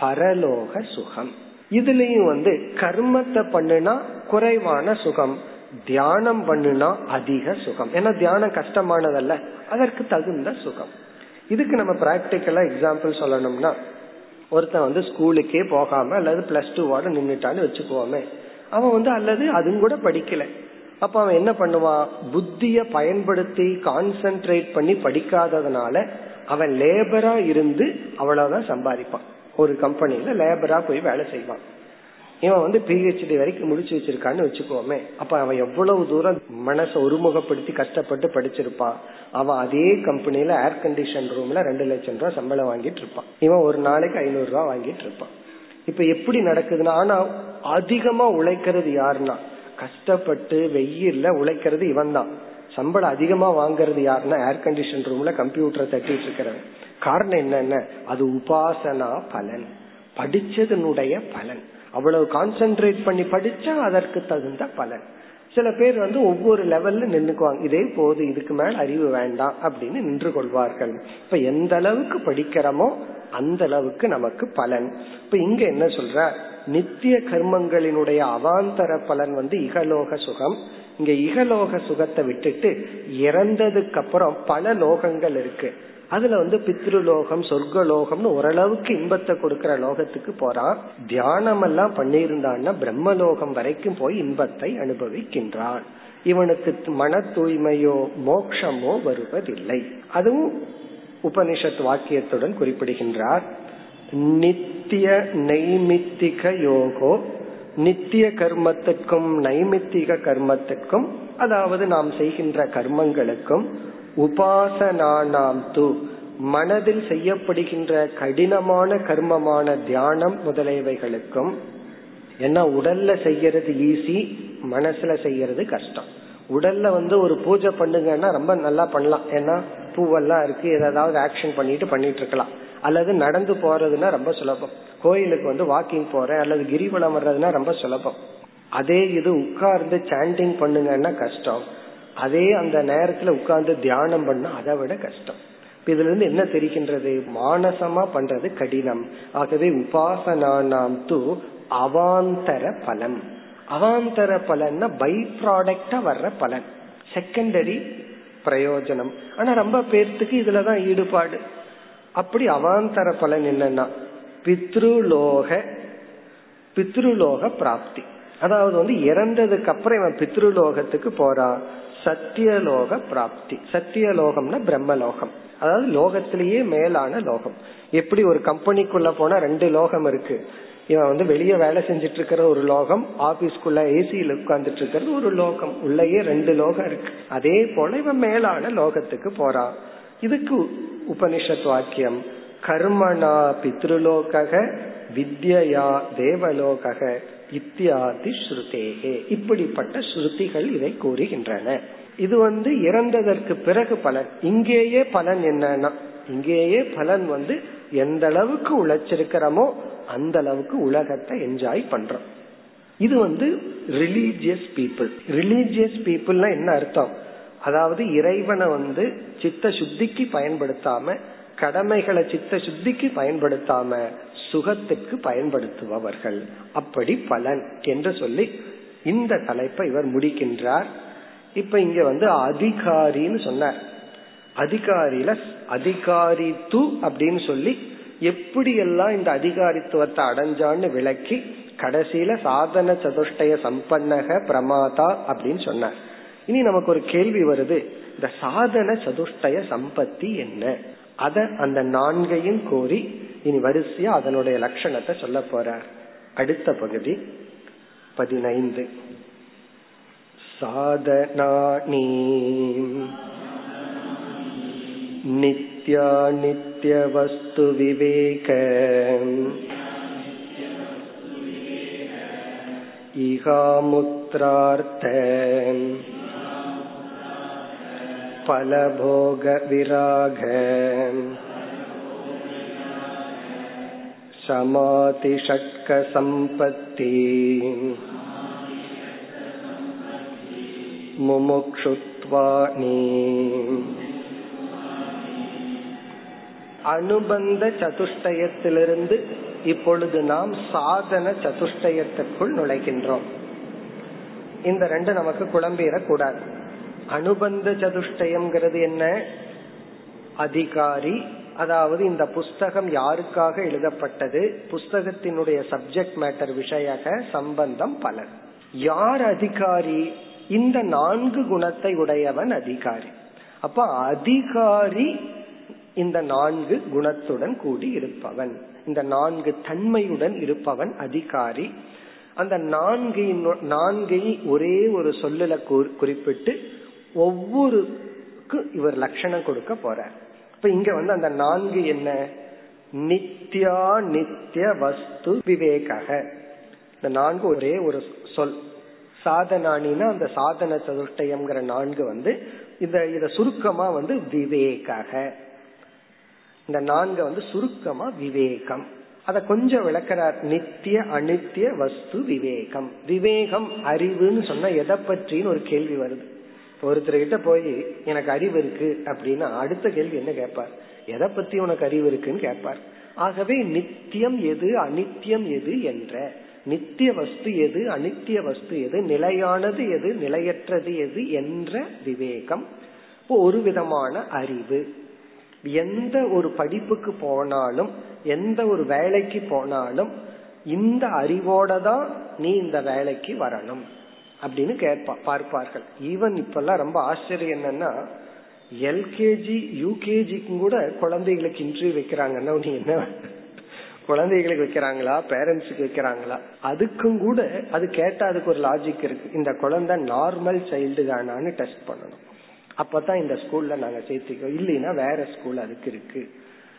பரலோக சுகம். இதுலயும் வந்து கர்மத்தை பண்ணுனா குறைவான சுகம் தியானம் பண்ணுனா அதிக சுகம். ஏன்னா தியானம் கஷ்டமானதல்ல. அதற்கு தகுந்த சுகம். இதுக்கு நம்ம பிராக்டிக்கலா எக்ஸாம்பிள் சொல்லணும்னா ஒருத்தன் வந்து ஸ்கூலுக்கே போகாம அல்லது பிளஸ் டூவோட நின்றுட்டான்னு வச்சுக்கோமே. அவன் வந்து அல்லது அதுவும் கூட படிக்கல. அப்ப அவன் என்ன பண்ணுவான்? புத்திய பயன்படுத்தி கான்சென்ட்ரேட் பண்ணி படிக்காததுனால அவன் லேபரா இருந்து அவ்வளவுதான் சம்பாதிப்பான். ஒரு கம்பெனில லேபரா போய் வேலை செய்வான். இவன் வந்து பிஹெச்டி வரைக்கும் முடிச்சு வச்சிருக்கான்னு வச்சுக்கோமே. அப்ப அவன் எவ்வளவு தூரம் மனசை ஒருமுகப்படுத்தி கஷ்டப்பட்டு படிச்சிருப்பான். அவன் அதே கம்பெனில ஏர் கண்டிஷன் ரூம்ல ரெண்டு லட்சம் ரூபாய் சம்பளம் வாங்கிட்டு இருப்பான். இவன் ஒரு நாளைக்கு ஐநூறு ரூபாய் வாங்கிட்டு இருப்பான். இப்ப எப்படி நடக்குதுன்னா ஆனா அதிகமா உழைக்கிறது யாருன்னா கஷ்டப்பட்டு வெயில்ல உழைக்கிறது இவன் தான் சம்பளம் அதிகமா வாங்குறது யாருன்னா ஏர் கண்டிஷன் ரூம்ல கம்ப்யூட்டரை தட்டிட்டு இருக்கிறவன். காரணம் என்னென்ன? அது உபாசனா பலன். படிச்சதனுடைய பலன். அவ்வளவு கான்சென்ட்ரேட் பண்ணி படிச்சா அதற்கு தகுந்த பலன். சில பேர் வந்து ஒவ்வொரு லெவல்ல நின்னுக்குவாங்க. இதே போது இதுக்கு மேல அறிவு வேண்டாம் அப்படின்னு நின்று கொள்வார்கள். இப்ப எந்த அளவுக்கு படிக்கிறோமோ அந்த அளவுக்கு நமக்கு பலன். இப்ப இங்க என்ன சொல்ற? நித்திய கர்மங்களினுடைய அவாந்தர பலன் வந்து இகலோக சுகம். இங்க இகலோக சுகத்தை விட்டுட்டு இறந்ததுக்கு அப்புறம் பல லோகங்கள் இருக்கு. அதுல வந்து பித்ருலோகம் சொர்க்கலோகம்னு ஓரளவுக்கு இன்பத்தை கொடுக்கற லோகத்துக்கு போறான் தியானம் எல்லாம் பண்ணியிருந்தான்னா பிரம்மலோகம் வரைக்கும் போய் இன்பத்தை அனுபவிக்கின்றான். இவனுக்கு மன தூய்மையோ மோக்ஷமோ வருவதில்லை. அதுவும் உபனிஷத் வாக்கியத்துடன் குறிப்பிடுகின்றார். நித்திய நைமித்திக யோகோ நித்திய கர்மத்திற்கும் நைமித்திக கர்மத்திற்கும் அதாவது நாம் செய்கின்ற கர்மங்களுக்கும் உபாசனானாம் து மனதில் செய்யப்படுகின்ற கடினமான கர்மமான தியானம் முதலியவைகளுக்கும் ஏன்னா உடல்ல செய்யறது ஈஸி மனசுல செய்யறது கஷ்டம். உடல்ல வந்து ஒரு பூஜை பண்ணுங்கன்னா ரொம்ப நல்லா பண்ணலாம். ஏன்னா பூவெல்லாம் இருக்கு ஏதாவது ஆக்ஷன் பண்ணிட்டு பண்ணிட்டு இருக்கலாம் அல்லது நடந்து போறதுன்னா ரொம்ப சுலபம். கோயிலுக்கு வந்து வாக்கிங் போறேன் அல்லது கிரிவலம் வர்றதுன்னா ரொம்ப சுலபம். அதே இது உட்கார்ந்து சாண்டிங் பண்ணுங்கன்னா கஷ்டம். அதே அந்த நேரத்துல உட்கார்ந்து தியானம் பண்ணா அதை விட கஷ்டம். இதுல இருந்து என்ன தெரிகின்றது? மானசமா பண்றது கடினம். ஆகவே உபாசனானாம் து அவாந்தர பலன். அவாந்தர பலன்னா பை ப்ராடக்டா வர்ற பலன். செகண்டரி பிரயோஜனம். ஆனா ரொம்ப பேர்த்துக்கு இதுலதான் ஈடுபாடு. அப்படி அவாந்தர பலன் என்னன்னா பித்ருலோக பித்ருலோக பிராப்தி. அதாவது வந்து இறந்ததுக்கு அப்புறம் இவன் பித்ருலோகத்துக்கு போறான். சத்தியலோக பிராப்தி சத்தியலோகம்னா பிரம்மலோகம். அதாவது லோகத்திலேயே மேலான லோகம். எப்படி ஒரு கம்பெனிக்குள்ள போனா ரெண்டு லோகம் இருக்கு? இவன் வந்து வெளியே வேலை செஞ்சிட்டு இருக்கிற ஒரு லோகம் ஆபீஸ்க்குள்ள ஏசியில உட்கார்ந்துட்டு இருக்கிறது ஒரு லோகம். உள்ளேயே ரெண்டு லோகம் இருக்கு. அதே போல இவன் மேலான லோகத்துக்கு போறான். இதுக்கு உபனிஷத் வாக்கியம். கர்மனா பித்ருலோக வித்யா தேவலோக இத்தியாதி ஸ்ருதேகே. இப்படிப்பட்ட ஸ்ருதிகள் இதை கூறுகின்றன. இது வந்து இறந்ததற்கு பிறகு பலன். இங்கேயே பலன் என்னன்னா இங்கேயே பலன் வந்து எந்த அளவுக்கு உழைச்சிருக்கிறோமோ அந்த அளவுக்கு உலகத்தை என்ஜாய் பண்றோம். இது வந்து ரிலீஜியஸ் பீப்புள் ரிலீஜியஸ் பீப்புள்னா என்ன அர்த்தம்? அதாவது இறைவனை வந்து சித்த சுத்திக்கு பயன்படுத்தாம கடமைகளை சித்த சுத்திக்கு பயன்படுத்தாம சுகத்துக்கு பயன்படுத்துபவர்கள். அப்படி பலன் என்று சொல்லி இந்த தலைப்பை இவர் முடிக்கின்றார். இப்ப இங்க வந்து அதிகாரின்னு சொன்னார். அதிகாரியில அதிகாரி து அப்படின்னு சொல்லி எப்படி எல்லாம் இந்த அதிகாரித்துவத்தை அடைஞ்சான்னு விளக்கி கடைசியில சாதன சதுஷ்டய சம்பன்னக பிரமாதா அப்படின்னு சொன்னார். இனி நமக்கு ஒரு கேள்வி வருது. இந்த சாதன சதுஷ்டய சம்பத்தி என்ன? அத அந்த நான்கையும் கோரி இனி வரிசையா அதனுடைய லட்சணத்தை சொல்ல போறார் அடுத்த பகுதி பதினைந்து சாதனானி நித்திய नित्या नित्यवस्तुविवेक इहामुत्रार्थ फलभोगविराग समातिषट्कसम्पत्ति முமுக்ஷுத்வானி அனுபந்த சதுஷ்டயத்திலிருந்து இப்பொழுது நாம் சாதன சதுஷ்டயத்திற்குள் நுழைகின்றோம் இந்த ரெண்டு நமக்கு குழம்பிடக்கூடாது அனுபந்த சதுஷ்டயம்ங்கிறது என்ன அதிகாரி அதாவது இந்த புஸ்தகம் யாருக்காக எழுதப்பட்டது? புஸ்தகத்தினுடைய சப்ஜெக்ட் மேட்டர் விஷயக சம்பந்தம் பலர். யார் அதிகாரி? இந்த நான்கு குணத்தை உடையவன் அதிகாரி. அப்ப அதிகாரி இந்த நான்கு குணத்துடன் கூடி இருப்பவன். இந்த நான்கு தன்மையுடன் இருப்பவன் அதிகாரி. அந்த நான்கு நான்கை ஒரே ஒரு சொல்லுல குறிப்பிட்டு ஒவ்வொருக்கு இவர் லட்சணம் கொடுக்க போறார். இப்ப இங்க வந்து அந்த நான்கு என்ன? நித்யா நித்திய வஸ்து விவேகக. இந்த நான்கு ஒரே ஒரு சொல். சாதனானினா அந்த சாதன சதுஷ்டயம்ங்கிற நான்கு வந்து இந்த இத சுருக்கமா வந்து விவேகக. இந்த நான்கு வந்து சுருக்கமா விவேகம். அத கொஞ்சம் விளக்கிறார். நித்திய அனித்திய வஸ்து விவேகம். விவேகம் அறிவுன்னு சொன்னா எதை பற்றின்னு ஒரு கேள்வி வருது. ஒருத்தர்கிட்ட போய் எனக்கு அறிவு இருக்கு அப்படின்னா அடுத்த கேள்வி என்ன கேட்பார்? எதை பத்தி உனக்கு அறிவு இருக்குன்னு கேட்பார். ஆகவே நித்தியம் எது அனித்தியம் எது என்ற நித்திய வஸ்து எது அனித்திய வஸ்து எது நிலையானது எது நிலையற்றது எது என்ற விவேகம். ஒரு விதமான அறிவு. எந்த ஒரு படிப்புக்கு போனாலும் எந்த ஒரு வேலைக்கு போனாலும் இந்த அறிவோட தான் நீ இந்த வேலைக்கு வரணும். அப்படின்னு கேட்பா பார்ப்பார்கள். ஈவன் இப்பெல்லாம் ரொம்ப ஆச்சரியம் என்னன்னா எல்கேஜி யூகேஜிக்கும் கூட குழந்தைகளுக்கு இன்டர்வியூ வைக்கிறாங்கன்னா நீ என்ன குழந்தைகளுக்கு வைக்கிறாங்களா? பேரண்ட்ஸுக்கு வைக்கிறாங்களா? அதுக்கும் கூட அது கேட்டா அதுக்கு ஒரு லாஜிக் இருக்கு. இந்த குழந்தை நார்மல் சைல்டு தானான்னு டெஸ்ட் பண்ணணும். அப்பதான் இந்த ஸ்கூல்ல நாங்க சேர்த்திக்கோ இல்லைன்னா வேற ஸ்கூல் அதுக்கு இருக்கு.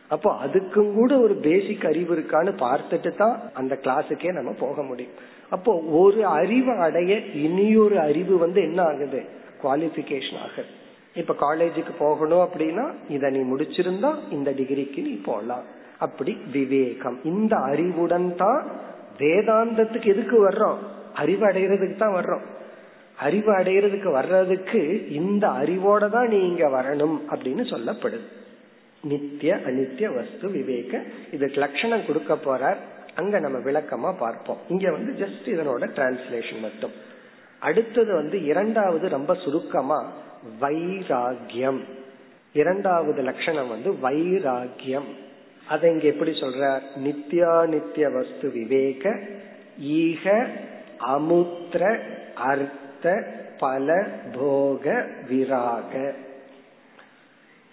அப்போ அதுக்கும் கூட ஒரு பேசிக் அறிவு இருக்கான்னு பார்த்துட்டு தான் அந்த கிளாஸுக்கே நம்ம போக முடியும். அப்போ ஒரு அறிவு அடைய இனியொரு அறிவு வந்து என்ன ஆகுது? குவாலிபிகேஷன் ஆகுது. இப்ப காலேஜுக்கு போகணும் அப்படின்னா இத நீ முடிச்சிருந்தா இந்த டிகிரிக்கு நீ போகலாம் அப்படி விவேகம். இந்த அறிவுடன் தான் வேதாந்தத்துக்கு எதுக்கு வர்றோம்? அறிவு அடைகிறதுக்கு தான் வர்றோம். அறிவு அடைகிறதுக்கு வர்றதுக்கு இந்த அறிவோட தான் நீ இங்க வரணும் அப்படின்னு சொல்லப்படுது. நித்திய அனித்திய வஸ்து விவேக. இதுக்கு லட்சணம் கொடுக்க போறார். அங்க நம்ம விளக்கமா பார்ப்போம். இங்க வந்து ஜஸ்ட் இதனோட டிரான்ஸ்லேஷன் மட்டும். அடுத்தது வந்து இரண்டாவது ரொம்ப சுருக்கமா வைராகியம் இரண்டாவது லட்சணம் வந்து வைராகியம் அதை இங்க எப்படி சொல்ற நித்யா நித்திய வஸ்து விவேக ஈக அமுத்திர அர்த்த பல போக விராக.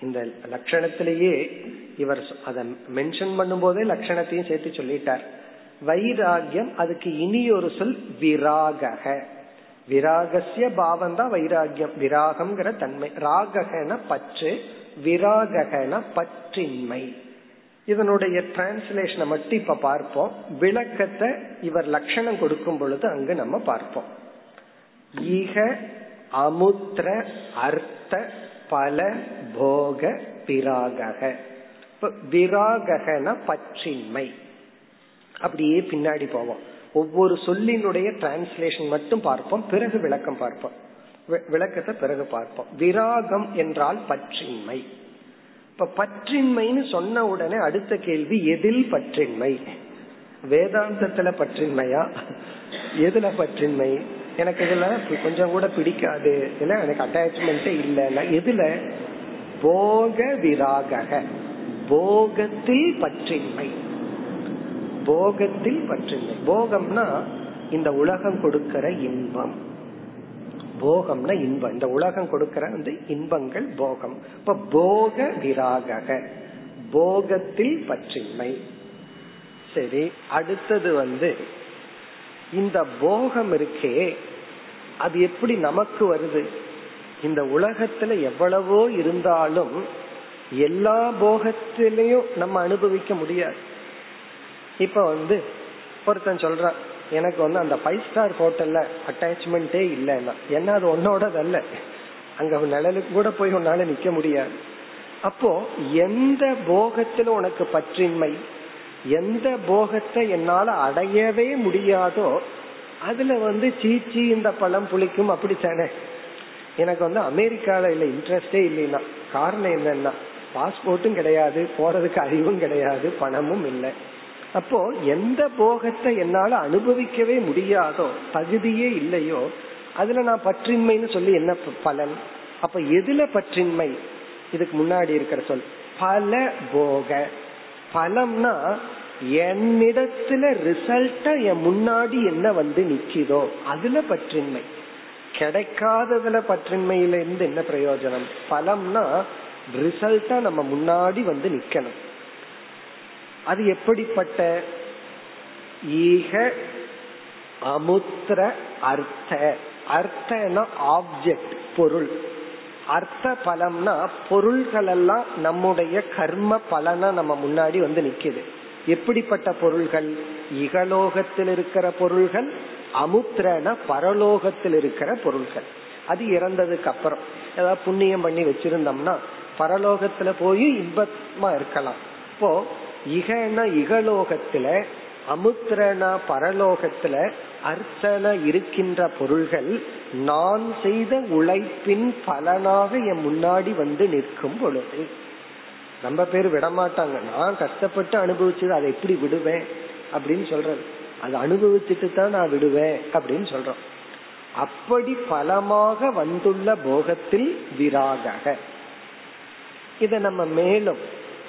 இந்த லட்சணத்திலேயே இவர் அதை மென்ஷன் பண்ணும் போதே லட்சணத்தையும் சேர்த்து சொல்லிட்டார். வைராகியம் அதுக்கு இனி ஒரு சொல் விராக விராகசிய பாவம் தான் வைராகியம். விராகம்ங்கிற தன்மை. ராகன பற்று விராகன பற்றின்மை. இதனுடைய டிரான்ஸ்லேஷனை மட்டும் இப்ப பார்ப்போம். விளக்கத்தை இவர் லட்சணம் கொடுக்கும் பொழுது அங்கு நம்ம பார்ப்போம். ஈக அமுத்திர அர்த்த பல போக பிராகக. விராகன பற்றின்மை அப்படியே பின்னாடி போவோம். ஒவ்வொரு சொல்லினுடைய டிரான்ஸ்லேஷன் மட்டும் பார்ப்போம். பிறகு விளக்கம் பார்ப்போம். விளக்கத்தை பிறகு பார்ப்போம். விராகம் என்றால் பற்றின்மை இப்ப பற்றின்மைன்னு சொன்ன உடனே அடுத்த கேள்வி எதில் பற்றின்மை வேதாந்தத்துல பற்றின்மையா எதுல பற்றின்மை எனக்கு இதுல கொஞ்சம் கூட பிடிக்காது. எனக்கு அட்டாச்மெண்ட்டே இல்லைன்னா எதுல? போக விராக போகத்தில் பற்றின்மை போகத்தில் பற்றின்மை போகம்னா இந்த உலகம் கொடுக்கிற இன்பம். போகம்னா இன்பம். இந்த உலகம் கொடுக்கிற வந்து இன்பங்கள் போகம். இப்ப போக விராக போகத்தில் பற்றின்மை சரி அடுத்தது வந்து இந்த போகம் இருக்கே அது எப்படி நமக்கு வருது? இந்த உலகத்துல எவ்வளவோ இருந்தாலும் எல்லா போகத்திலையும் நம்ம அனுபவிக்க முடியாது. இப்ப வந்து ஒருத்தன் சொல்றான் எனக்கு வந்து அந்த ஃபைவ் ஸ்டார் ஹோட்டல்ல அட்டாச்மெண்டே இல்லைன்னா என்ன அது உன்னோடது அல்ல அங்க நிழலுக்கு கூட போய் உன்னால நிக்க முடியாது. அப்போ எந்த போகத்துல உனக்கு பற்றின்மை எந்த போகத்தை என்னால அடையவே முடியாதோ அதுல வந்து சீச்சி இந்த பழம் புளிக்கும் அப்படித்தானே எனக்கு வந்து அமெரிக்கால இல்ல இன்ட்ரெஸ்டே இல்லைன்னா காரணம் என்னன்னா பாஸ்போர்ட்டும் கிடையாது போறதுக்கு அறிவும் கிடையாது பணமும் இல்லை. அப்போ எந்த போகத்தை என்னால அனுபவிக்கவே முடியாதோ தகுதியே இல்லையோ அதுல நான் பற்றின்மைன்னு சொல்லி என்ன பலன்? அப்ப எதுல பற்றின்மை? இதுக்கு முன்னாடி இருக்கிற சொல். பல போக. பலம்னா என்னிடத்துல ரிசல்ட்டா என் முன்னாடி என்ன வந்து நிக்குதோ அதுல பற்றின்மை. கிடைக்காததுல பற்றின்மையில இருந்து என்ன பிரயோஜனம்? பலம்னா ரிசல்ட்டா நம்ம முன்னாடி வந்து நிக்கணும். அது எப்படிப்பட்ட ஈக அமுத்திர அர்த்த? அர்த்தனா ஆப்ஜெக்ட் பொருள். அர்த்த பலம்னா பொருள்கள் எல்லாம் நம்முடைய கர்ம பலனா நம்ம முன்னாடி வந்து நிக்குது. எப்படிப்பட்ட பொருள்கள்? இகலோகத்தில் இருக்கிற பொருள்கள் அமுத்திரன பரலோகத்தில் இருக்கிற பொருள்கள். அது இறந்ததுக்கு அப்புறம். ஏதாவது புண்ணியம் பண்ணி வச்சிருந்தோம்னா பரலோகத்துல போய் இன்பமா இருக்கலாம். இப்போ இகன இகலோகத்துல அமுத்திரனா பரலோகத்துல அர்த்தன இருக்கின்ற பொருள்கள் நான் செய்த உழைப்பின் பலனாக என் முன்னாடி வந்து நிற்கும் பொழுது நம்ம பேர் விடமாட்டாங்க. நான் கஷ்டப்பட்டு அனுபவிச்சது அதை எப்படி விடுவேன் அப்படின்னு சொல்றது. அதை அனுபவிச்சுட்டு தான் நான் விடுவேன் அப்படின்னு சொல்றோம். அப்படி பலமாக வந்துள்ள போகத்தில் விராக இத நம்ம மேலும்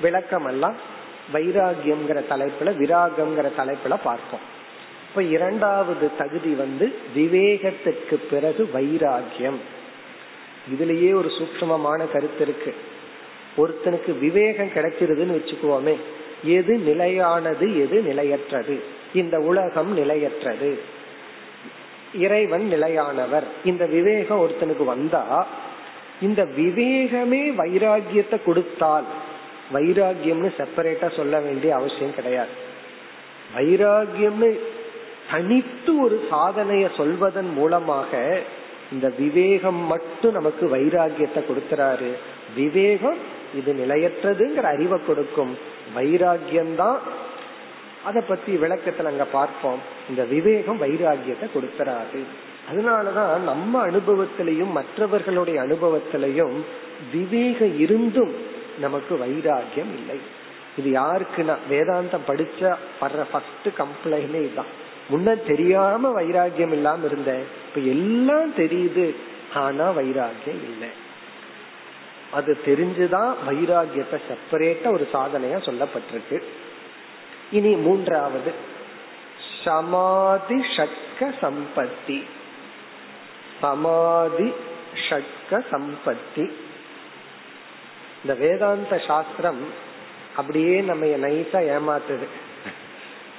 விளக்கம் எல்லாம் வைராகியம்ங்கிற தலைப்புல விராகம்ங்கிற தலைப்புல பார்ப்போம். இப்ப இரண்டாவது தகுதி வந்து விவேகத்திற்கு பிறகு வைராகியம். இதுலயே ஒரு சூக்மமான கருத்து இருக்கு. ஒருத்தனுக்கு விவேகம் கிடைச்சிருதுன்னு வச்சுக்குவோமே எது நிலையானது எது நிலையற்றது? இந்த உலகம் நிலையற்றது. இறைவன் நிலையானவர். இந்த விவேகம் ஒருத்தனுக்கு வந்தா இந்த விவேகமே வைராகியத்தை கொடுத்தால் வைராகியம்னு செப்பரேட்டா சொல்ல வேண்டிய அவசியம் கிடையாது. வைராகியம்னு தனித்து ஒரு சாதனைய சொல்வதன் மூலமாக இந்த விவேகம் மட்டும் நமக்கு வைராகியத்தை கொடுக்கிறாரு. விவேகம் இது நிலையற்றதுங்கிற அறிவை கொடுக்கும். வைராகியம்தான் அதை பத்தி விளக்கத்துல அங்க பார்ப்போம். இந்த விவேகம் வைராகியத்தை கொடுக்கிறாரு. அதனாலதான் நம்ம அனுபவத்திலையும் மற்றவர்களுடைய அனுபவத்திலையும் விவேகம் இருந்தும் நமக்கு வைராகியம் இல்லை. இது யாருக்குன்னா வேதாந்தம் படிச்ச வர்ற ஃபர்ஸ்ட் கம்ப்ளைண்டே இதுதான். முன்ன தெரியாம வைராகியம் இல்லாம இருந்த இப்ப எல்லாம் தெரியுது ஆனா வைராகியம் இல்லை. அது தெரிஞ்சுதான் வைராகியத்தை செப்பரேட்டா ஒரு சாதனையா சொல்லப்பட்டிருக்கு. இனி மூன்றாவது. சமாதி ஷட்க சம்பத்தி. சமாதி ஷட்க சம்பத்தி. இந்த வேதாந்த சாஸ்திரம் அப்படியே நம்ம நைஸா ஏமாத்துது.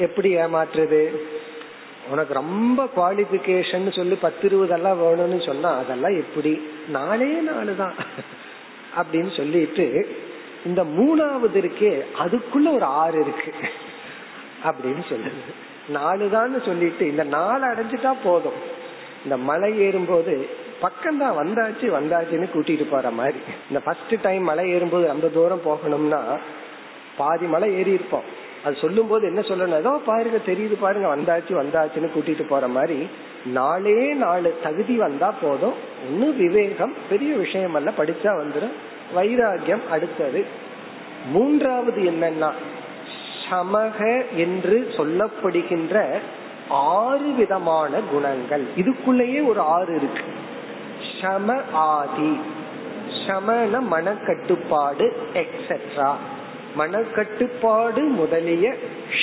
எப்படி ஏமாற்றுது உனக்கு ரொம்ப குவாலிபிகேஷன் சொல்லி பத்து இருபதெல்லாம் வேணும்னு சொன்னா அதெல்லாம் எப்படி? நாலே நாலு தான் அப்படின்னு சொல்லிட்டு இந்த மூணாவது இருக்கே அதுக்குள்ள ஒரு ஆறு இருக்கு அப்படின்னு சொல்லுது. நாலு தான் சொல்லிட்டு இந்த நாலு அடைஞ்சிட்டா போதும். இந்த மலை ஏறும்போது பக்கம் தான் வந்தாச்சு வந்தாச்சுன்னு கூட்டிட்டு போற மாதிரி. இந்த ஃபர்ஸ்ட் டைம் மலை ஏறும்போது ரொம்ப தூரம் போகணும்னா பாதி மலை ஏறி இருப்போம். அது சொல்லும் போது என்ன சொல்லணும்? ஏதோ பாருங்க தெரியுது பாருங்க வந்தாச்சு வந்தாச்சுன்னு கூட்டிட்டு போற மாதிரி நாளே நாலு தகுதி வந்தா போதும். இன்னும் விவேகம் பெரிய விஷயம் அல்ல படிச்சா வந்துடும் வைராகியம் அடுத்தது. மூன்றாவது என்னன்னா சமக என்று சொல்லப்படுகின்ற ஆறு விதமான குணங்கள். இதுக்குள்ளேயே ஒரு ஆறு இருக்கு. சம ஆதி. சமன மனக்கட்டுப்பாடு எக்ஸெட்ரா மனக்கட்டுப்பாடு முதலிய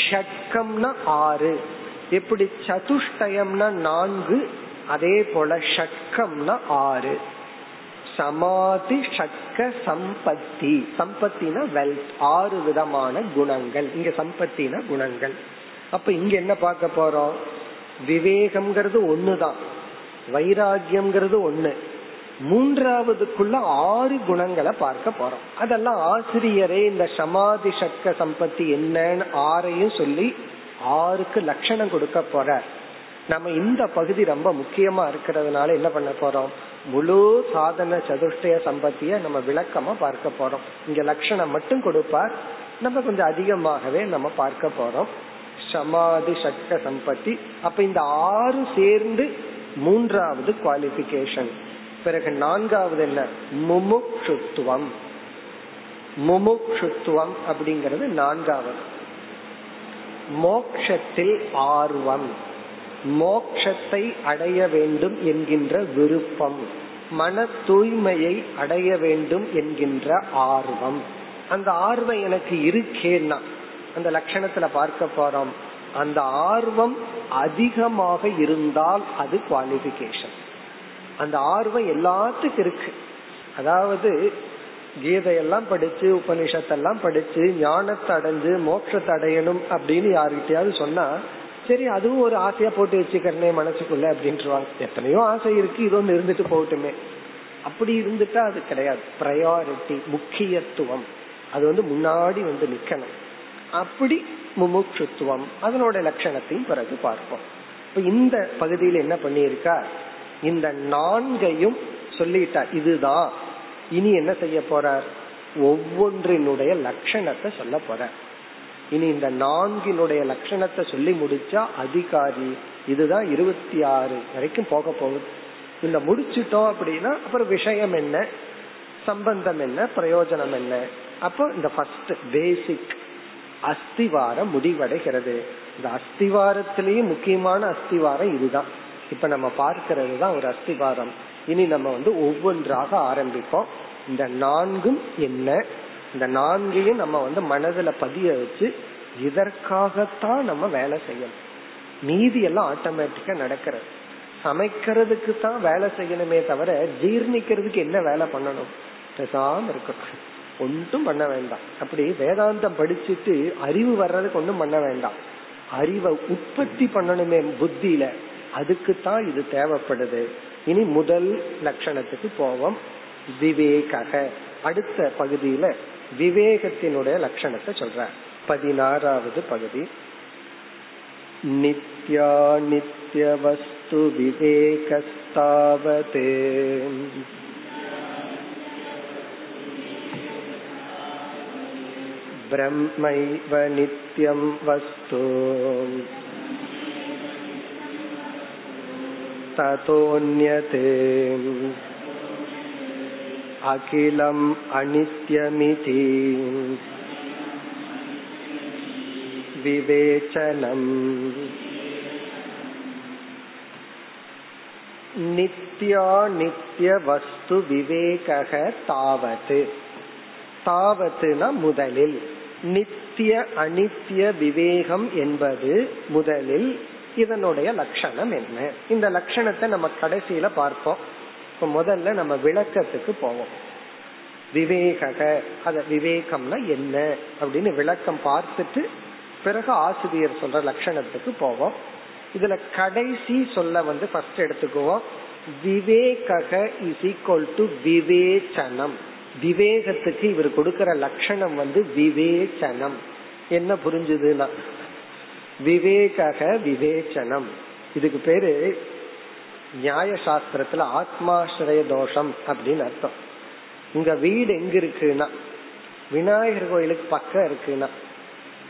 ஷட்கம்னா ஆறு. எப்படி? சதுஷ்டயம்னா நான்கு அதே போல ஷட்கம்னா ஆறு. சமாதி ஷட்க சம்பத்தி. சம்பத்தினா வெல்த் ஆறு விதமான குணங்கள். இங்க சம்பத்தினா குணங்கள். அப்ப இங்க என்ன பார்க்க போறோம்? விவேகம்ங்கிறது ஒண்ணுதான். வைராகியம்ங்கிறது ஒண்ணு. மூன்றாவதுக்குள்ள ஆறு குணங்களை பார்க்க போறோம். அதெல்லாம் ஆசிரியரே இந்த சமாதி சக்க சம்பத்தி என்னன்னு ஆறையும் சொல்லி ஆறுக்கு லட்சணம் கொடுக்க போற நம்ம இந்த பகுதி ரொம்ப முக்கியமா இருக்கிறதுனால என்ன பண்ண போறோம்? முழு சாதன சதுஷ்டய சம்பத்திய நம்ம விளக்கமா பார்க்க போறோம். இங்க லட்சணம் மட்டும் கொடுப்பார். நம்ம கொஞ்சம் அதிகமாகவே நம்ம பார்க்க போறோம். சமாதி சட்ட சம்பத்தி. அப்ப இந்த ஆறு சேர்ந்து மூன்றாவது குவாலிபிகேஷன் பிறகு நான்காவது என்ன? முமுக்ஷுத்துவம். முமுக்ஷுத்துவம் அப்படிங்கிறது நான்காவது. மோக்ஷத்தில் ஆர்வம். மோக்ஷத்தை அடைய வேண்டும் என்கின்ற விருப்பம். மன தூய்மையை அடைய வேண்டும் என்கின்ற ஆர்வம். அந்த ஆர்வம் எனக்கு இருக்கேன்னா அந்த லட்சணத்துல பார்க்க போறோம். அந்த ஆர்வம் அதிகமாக இருந்தால் அது குவாலிபிகேஷன் அந்த ஆர்வம் எல்லாத்துக்கும் இருக்கு. அதாவது கீதையெல்லாம் படிச்சு உபனிஷத்தெல்லாம் படிச்சு ஞானத்தை அடைஞ்சு மோட்சத்தை அடையணும் அப்படின்னு யாருக்கிட்டயாவது சொன்னா சரி அதுவும் ஒரு ஆசையா போட்டு வச்சுக்கிறனே மனசுக்குள்ள அப்படின்ட்டுருவாங்க எத்தனையோ ஆசை இருக்கு இது ஒன்று இருந்துட்டு போகட்டுமே. அப்படி இருந்துட்டா அது கிடையாது. ப்ரையாரிட்டி முக்கியத்துவம். அது வந்து முன்னாடி வந்து நிக்கணும். அப்படி முமுட்சுத்துவம். அதனோட லட்சணத்தையும் பிறகு பார்ப்போம். இப்ப இந்த பகுதியில் என்ன பண்ணியிருக்கா? இந்த நான்கையும் சொல்லிட்டா இதுதான். இனி என்ன செய்ய போறார் ஒவ்வொன்றினுடைய லட்சணத்தை சொல்ல போறார் இனி இந்த நான்கினுடைய லட்சணத்தை சொல்லி முடிச்சா அதிகாரி இதுதான் இருபத்தி ஆறு வரைக்கும் போக போகுது. இந்த முடிச்சிட்டோம் அப்படின்னா அப்புறம் விஷயம் என்ன? சம்பந்தம் என்ன? பிரயோஜனம் என்ன? அப்போ இந்த ஃபர்ஸ்ட் பேசிக் அஸ்திவாரம் முடிவடைகிறது. இந்த அஸ்திவாரத்திலேயே முக்கியமான அஸ்திவாரம் இதுதான். இப்ப நம்ம பார்க்கிறது தான் ஒரு அஸ்திவாரம். இனி நம்ம வந்து ஒவ்வொன்றாக ஆரம்பிப்போம். இந்த நான்கும் என்ன? இந்த நான்கையும் நம்ம வந்து மனதுல பதிய வச்சு இதற்காகத்தான் நம்ம வேலை செய்யணும். மீதி எல்லாம் ஆட்டோமேட்டிக்கா நடக்கிறது. சமைக்கிறதுக்கு தான் வேலை செய்யணுமே தவிர ஜீர்ணிக்கிறதுக்கு என்ன வேலை பண்ணணும்? பேசாம இருக்கணும். ஒன்றும் பண்ண வேண்டாம். அப்படி வேதாந்தம் படிச்சுட்டு அறிவு வர்றதுக்கு ஒன்றும் பண்ண வேண்டாம். அறிவை உற்பத்தி பண்ணணுமே புத்தியில. அதுக்கு தான் இது தேவைப்படுது. இனி முதல் லட்சணத்துக்கு போவோம். விவேக அடுத்த பகுதியில விவேகத்தினுடைய லட்சணத்தை சொல்ற பதினாறாவது பகுதி. நித்யா நித்ய வஸ்து விவேகஸ்தாவது. பிரம்மைவ நித்யம் வஸ்து ततोऽन्यते अखिलम् अनित्यमिति विवेचनम् நித்யா வஸ்து விவேக தாவத் தாவத்துனா முதலில் நித்திய அனித்திய விவேகம் என்பது முதலில் இதனுடைய லட்சணம் என்ன? இந்த லட்சணத்தை நம்ம கடைசியில பார்ப்போம். இப்ப முதல்ல நம்ம விளக்கத்துக்கு போவோம். விவேக அத விவேகம்னா என்ன அப்படின்னு விளக்கம் பார்த்துட்டு பிறகு ஆசிரியர் சொல்ற லட்சணத்துக்கு போவோம். இதுல கடைசி சொல்ல வந்து ஃபர்ஸ்ட் எடுத்துக்குவோம். விவேக இஸ் ஈக்வல் டு விவேச்சனம். விவேகத்துக்கு இவர் கொடுக்கிற லட்சணம் வந்து விவேச்சனம். என்ன புரிஞ்சுதுன்னா? விவேக விவேச்சனம். இதுக்கு பேரு நியாய சாஸ்திரத்துல ஆத்மாசிரய தோஷம் அப்படின்னு அர்த்தம். உங்க வீடு எங்க இருக்குன்னா? விநாயகர் கோயிலுக்கு பக்கம் இருக்குன்னா?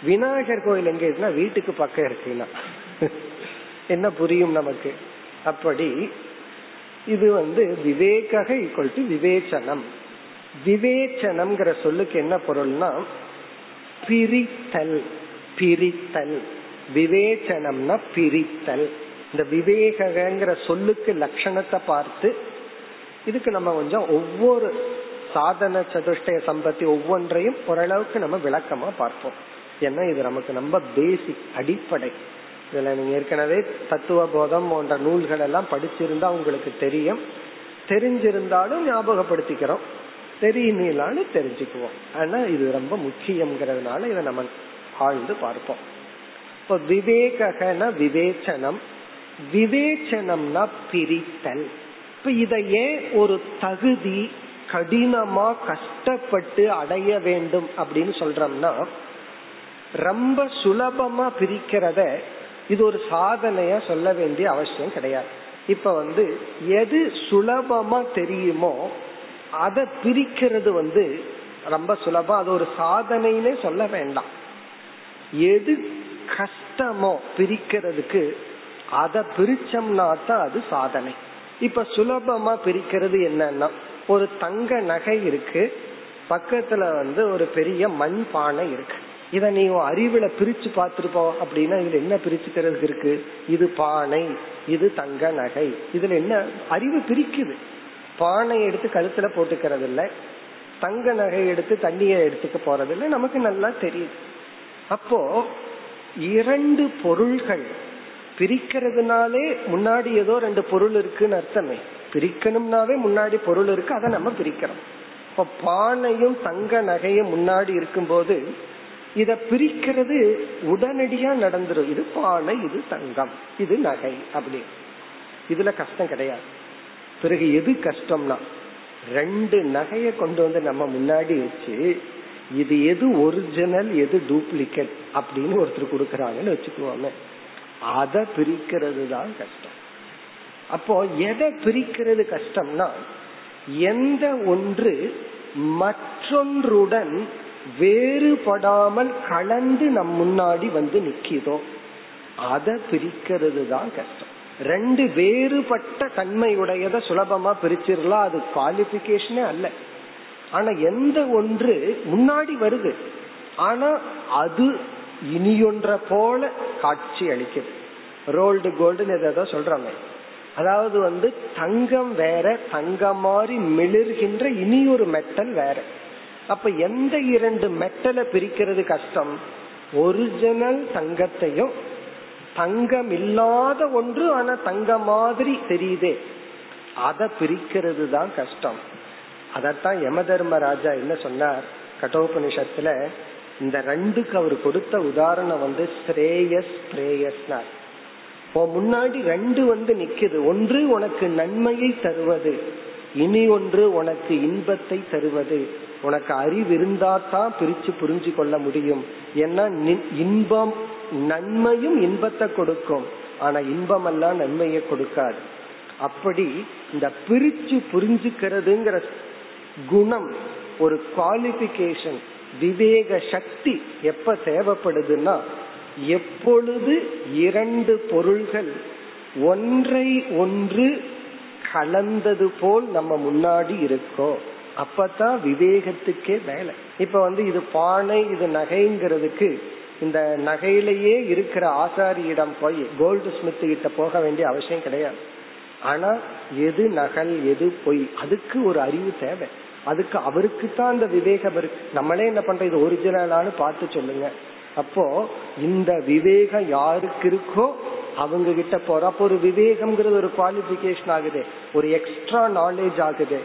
விநாயகர் கோயில் எங்க இருக்குன்னா? வீட்டுக்கு பக்கம் இருக்குன்னா? என்ன புரியும் நமக்கு? அப்படி இது வந்து விவேக ஈக்குவல் டு விவேச்சனம். விவேச்சனம்ங்கிற சொல்லுக்கு என்ன பொருள்னா பிரித்தல் பிரித்தல். விவேச்சனம்னா பிரித்தல். இந்த விவேகங்கிற சொல்லுக்கு லட்சணத்தை பார்த்து இதுக்கு நம்ம கொஞ்சம் ஒவ்வொரு சாதன சதுஷ்டய சம்பத்தி ஒவ்வொன்றையும் ஓரளவுக்கு நம்ம விளக்கமா பார்ப்போம். ஏன்னா இது நமக்கு ரொம்ப பேசிக் அடிப்படை. இதுல நீங்க ஏற்கனவே தத்துவ போதம் போன்ற நூல்கள் எல்லாம் படிச்சிருந்தா உங்களுக்கு தெரியும். தெரிஞ்சிருந்தாலும் ஞாபகப்படுத்திக்கிறோம். தெரியலான்னு தெரிஞ்சுக்குவோம். ஆனா இது ரொம்ப முக்கியம்ங்கிறதுனால இதை நம்ம ஆழ்ந்து பார்ப்போம். இப்போ விவேகன விவேச்சனம். விவேச்சனம்னா பிரித்தல். இப்ப இத ஏன் ஒரு தகுதி கடினமா கஷ்டப்பட்டு அடைய வேண்டும் அப்படின்னு சொல்றோம்னா ரொம்ப சுலபமா பிரிக்கிறத இது ஒரு சாதனையா சொல்ல வேண்டிய அவசியம் கிடையாது. இப்ப வந்து எது சுலபமா தெரியுமோ அதை பிரிக்கிறது வந்து ரொம்ப சுலபம். அது ஒரு சாதனைன்னே சொல்ல வேண்டாம். எது கஷ்டமோ பிரிக்கிறதுக்கு அதை பிரிச்சோம்னா தான் அது சாதனை. இப்ப சுலபமா பிரிக்கிறது என்னன்னா ஒரு தங்க நகை இருக்கு. பக்கத்துல வந்து ஒரு பெரிய மண் பானை இருக்கு. இத நீ அறிவுல பிரிச்சு பார்த்திருப்போம் அப்படின்னா இதுல என்ன பிரிச்சுக்கிறதுக்கு இருக்கு? இது பானை இது தங்க நகை. இதுல என்ன அறிவு பிரிக்குது. பானை எடுத்து கழுத்துல போட்டுக்கிறது இல்லை தங்க நகை எடுத்து தண்ணிய எடுத்துக்க போறது இல்லை நமக்கு நல்லா தெரியுது. அப்போ இரண்டு பொருள்கள் பிரிக்கிறதுனாலே முன்னாடி ஏதோ ரெண்டு பொருள் இருக்குன்னு அர்த்தமே. பிரிக்கணும்னாவே முன்னாடி பொருள் இருக்கு அதை நம்ம பிரிக்கிறோம். இப்ப பானையும் தங்க நகையும் முன்னாடி இருக்கும்போது இத பிரிக்கிறது உடனடியா நடந்துரும். இது பானை இது தங்கம் இது நகை அப்படி இதுல கஷ்டம் கிடையாது. பிறகு எது கஷ்டம்னா ரெண்டு நகைய கொண்டு வந்து நம்ம முன்னாடி வச்சு இது எது ஒரிஜினல் எது டூப்ளிகேட் அப்படின்னு ஒருத்தர் கொடுக்கறாங்கன்னு வச்சுக்குவாங்க அதை பிரிக்கிறது தான் கஷ்டம். அப்போ எதை பிரிக்கிறது கஷ்டம்னா எந்த ஒன்று மற்றொன்றுடன் வேறுபடாமல் கலந்து நம் முன்னாடி வந்து நிக்கிதோ அதை பிரிக்கிறது தான் கஷ்டம். ரெண்டு வேறுபட்ட தன்மையுடையத சுலபமா பிரிச்சிடலாம். அது குவாலிபிகேஷனே அல்ல. ஆனா எந்த ஒன்று முன்னாடி வருது. ஆனா அது இனியொன்ற போல காட்சி அளிக்குது. ரோல்டு கோல்டுன்னு எதோ சொல்றாங்க. அதாவது வந்து தங்கம் வேற தங்கம் மாதிரி மிளிர்கின்ற இனி ஒரு மெட்டல் வேற. அப்ப எந்த இரண்டு மெட்டலை பிரிக்கிறது கஷ்டம்? ஒரிஜினல் தங்கத்தையும் தங்கம் இல்லாத ஒன்று ஆனா தங்க மாதிரி தெரியுதே. அதை பிரிக்கிறது தான் கஷ்டம். அதத்தான் யம தர்மராஜா என்ன சொன்னார்? கட்டோபனிஷத்துல இந்த ரெண்டுக்கு அவர் கொடுத்த உதாரணம் வந்து ஸ்ரேயஸ் பிரேயஸ்னார். முன்னாடி ரெண்டு வந்து நிக்குது. ஒன்று உனக்கு நன்மையை தருவது இனி ஒன்று உனக்கு இன்பத்தை தருவது. உனக்கு அறிவு இருந்தா தான் பிரிச்சு புரிஞ்சு கொள்ள முடியும். ஏன்னா இன்பம் நன்மையும் இன்பத்தை கொடுக்கும். ஆனா இன்பம் எல்லாம் நன்மையை கொடுக்காது. அப்படி இந்த பிரிச்சு புரிஞ்சுக்கிறதுங்கிற குணம் ஒரு குவாலிபிகேஷன் விவேக சக்தி எப்ப தேவைப்படுதுன்னா எப்பொழுது இரண்டு பொருள்கள் ஒன்றை ஒன்று கலந்தது போல் நம்ம முன்னாடி இருக்கோ அப்பதான் விவேகத்துக்கே வேலை இப்ப வந்து இது பானை இது நகைங்கிறதுக்கு இந்த நகையிலேயே இருக்கிற ஆசாரியிடம் போய் கோல்டு ஸ்மித் கிட்ட போக வேண்டிய அவசியம் கிடையாது. ஆனா எது நகல் எது பொய் அதுக்கு ஒரு அறிவு தேவை. அதுக்கு அவருக்கு தான் அந்த விவேகம் இருக்கு. நம்மளே என்ன பண்ற இது ஒரிஜினலானு பார்த்து சொல்லுங்க. அப்போ இந்த விவேகம் யாருக்கு இருக்கோ அவங்க கிட்ட போற அப்போ ஒரு விவேகம்ங்கிறது ஒரு குவாலிபிகேஷன் ஆகுது. ஒரு எக்ஸ்ட்ரா நாலேஜ் ஆகுது.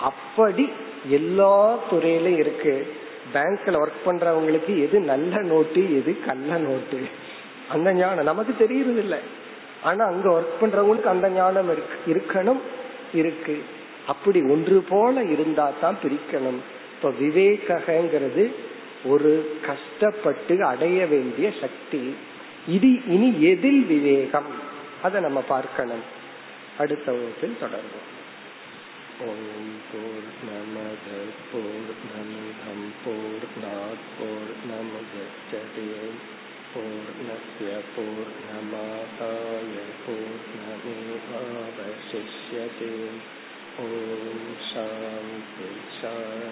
அப்படி எல்லா துறையிலும் இருக்கு. பேங்க்ல ஒர்க் பண்றவங்களுக்கு எது நல்ல நோட்டு எது கள்ள நோட்டு அந்த ஞானம் நமக்கு தெரியறது இல்ல ஆனா அங்க ஒர்க் பண்றவங்களுக்கு அந்த ஞானம் இருக்கு. இருக்கணும் இருக்கு. அப்படி ஒன்று போல இருந்தா தான் பிரிக்கணும். இப்ப விவேகங்கிறது ஒரு கஷ்டப்பட்டு அடைய வேண்டிய சக்தி. இது இனி எதில் விவேகம்? அதை நம்ம பார்க்கணும். அடுத்த வகுப்பில் தொடர்வோம். ஓம் போர் நமத போர் நம போர் போர் நமதே பூர்ணய பூர்ணமாதாய பூர்ணமேவாவசிஷ்யதே ஓம் சாந்தி சாந்தி சாந்தி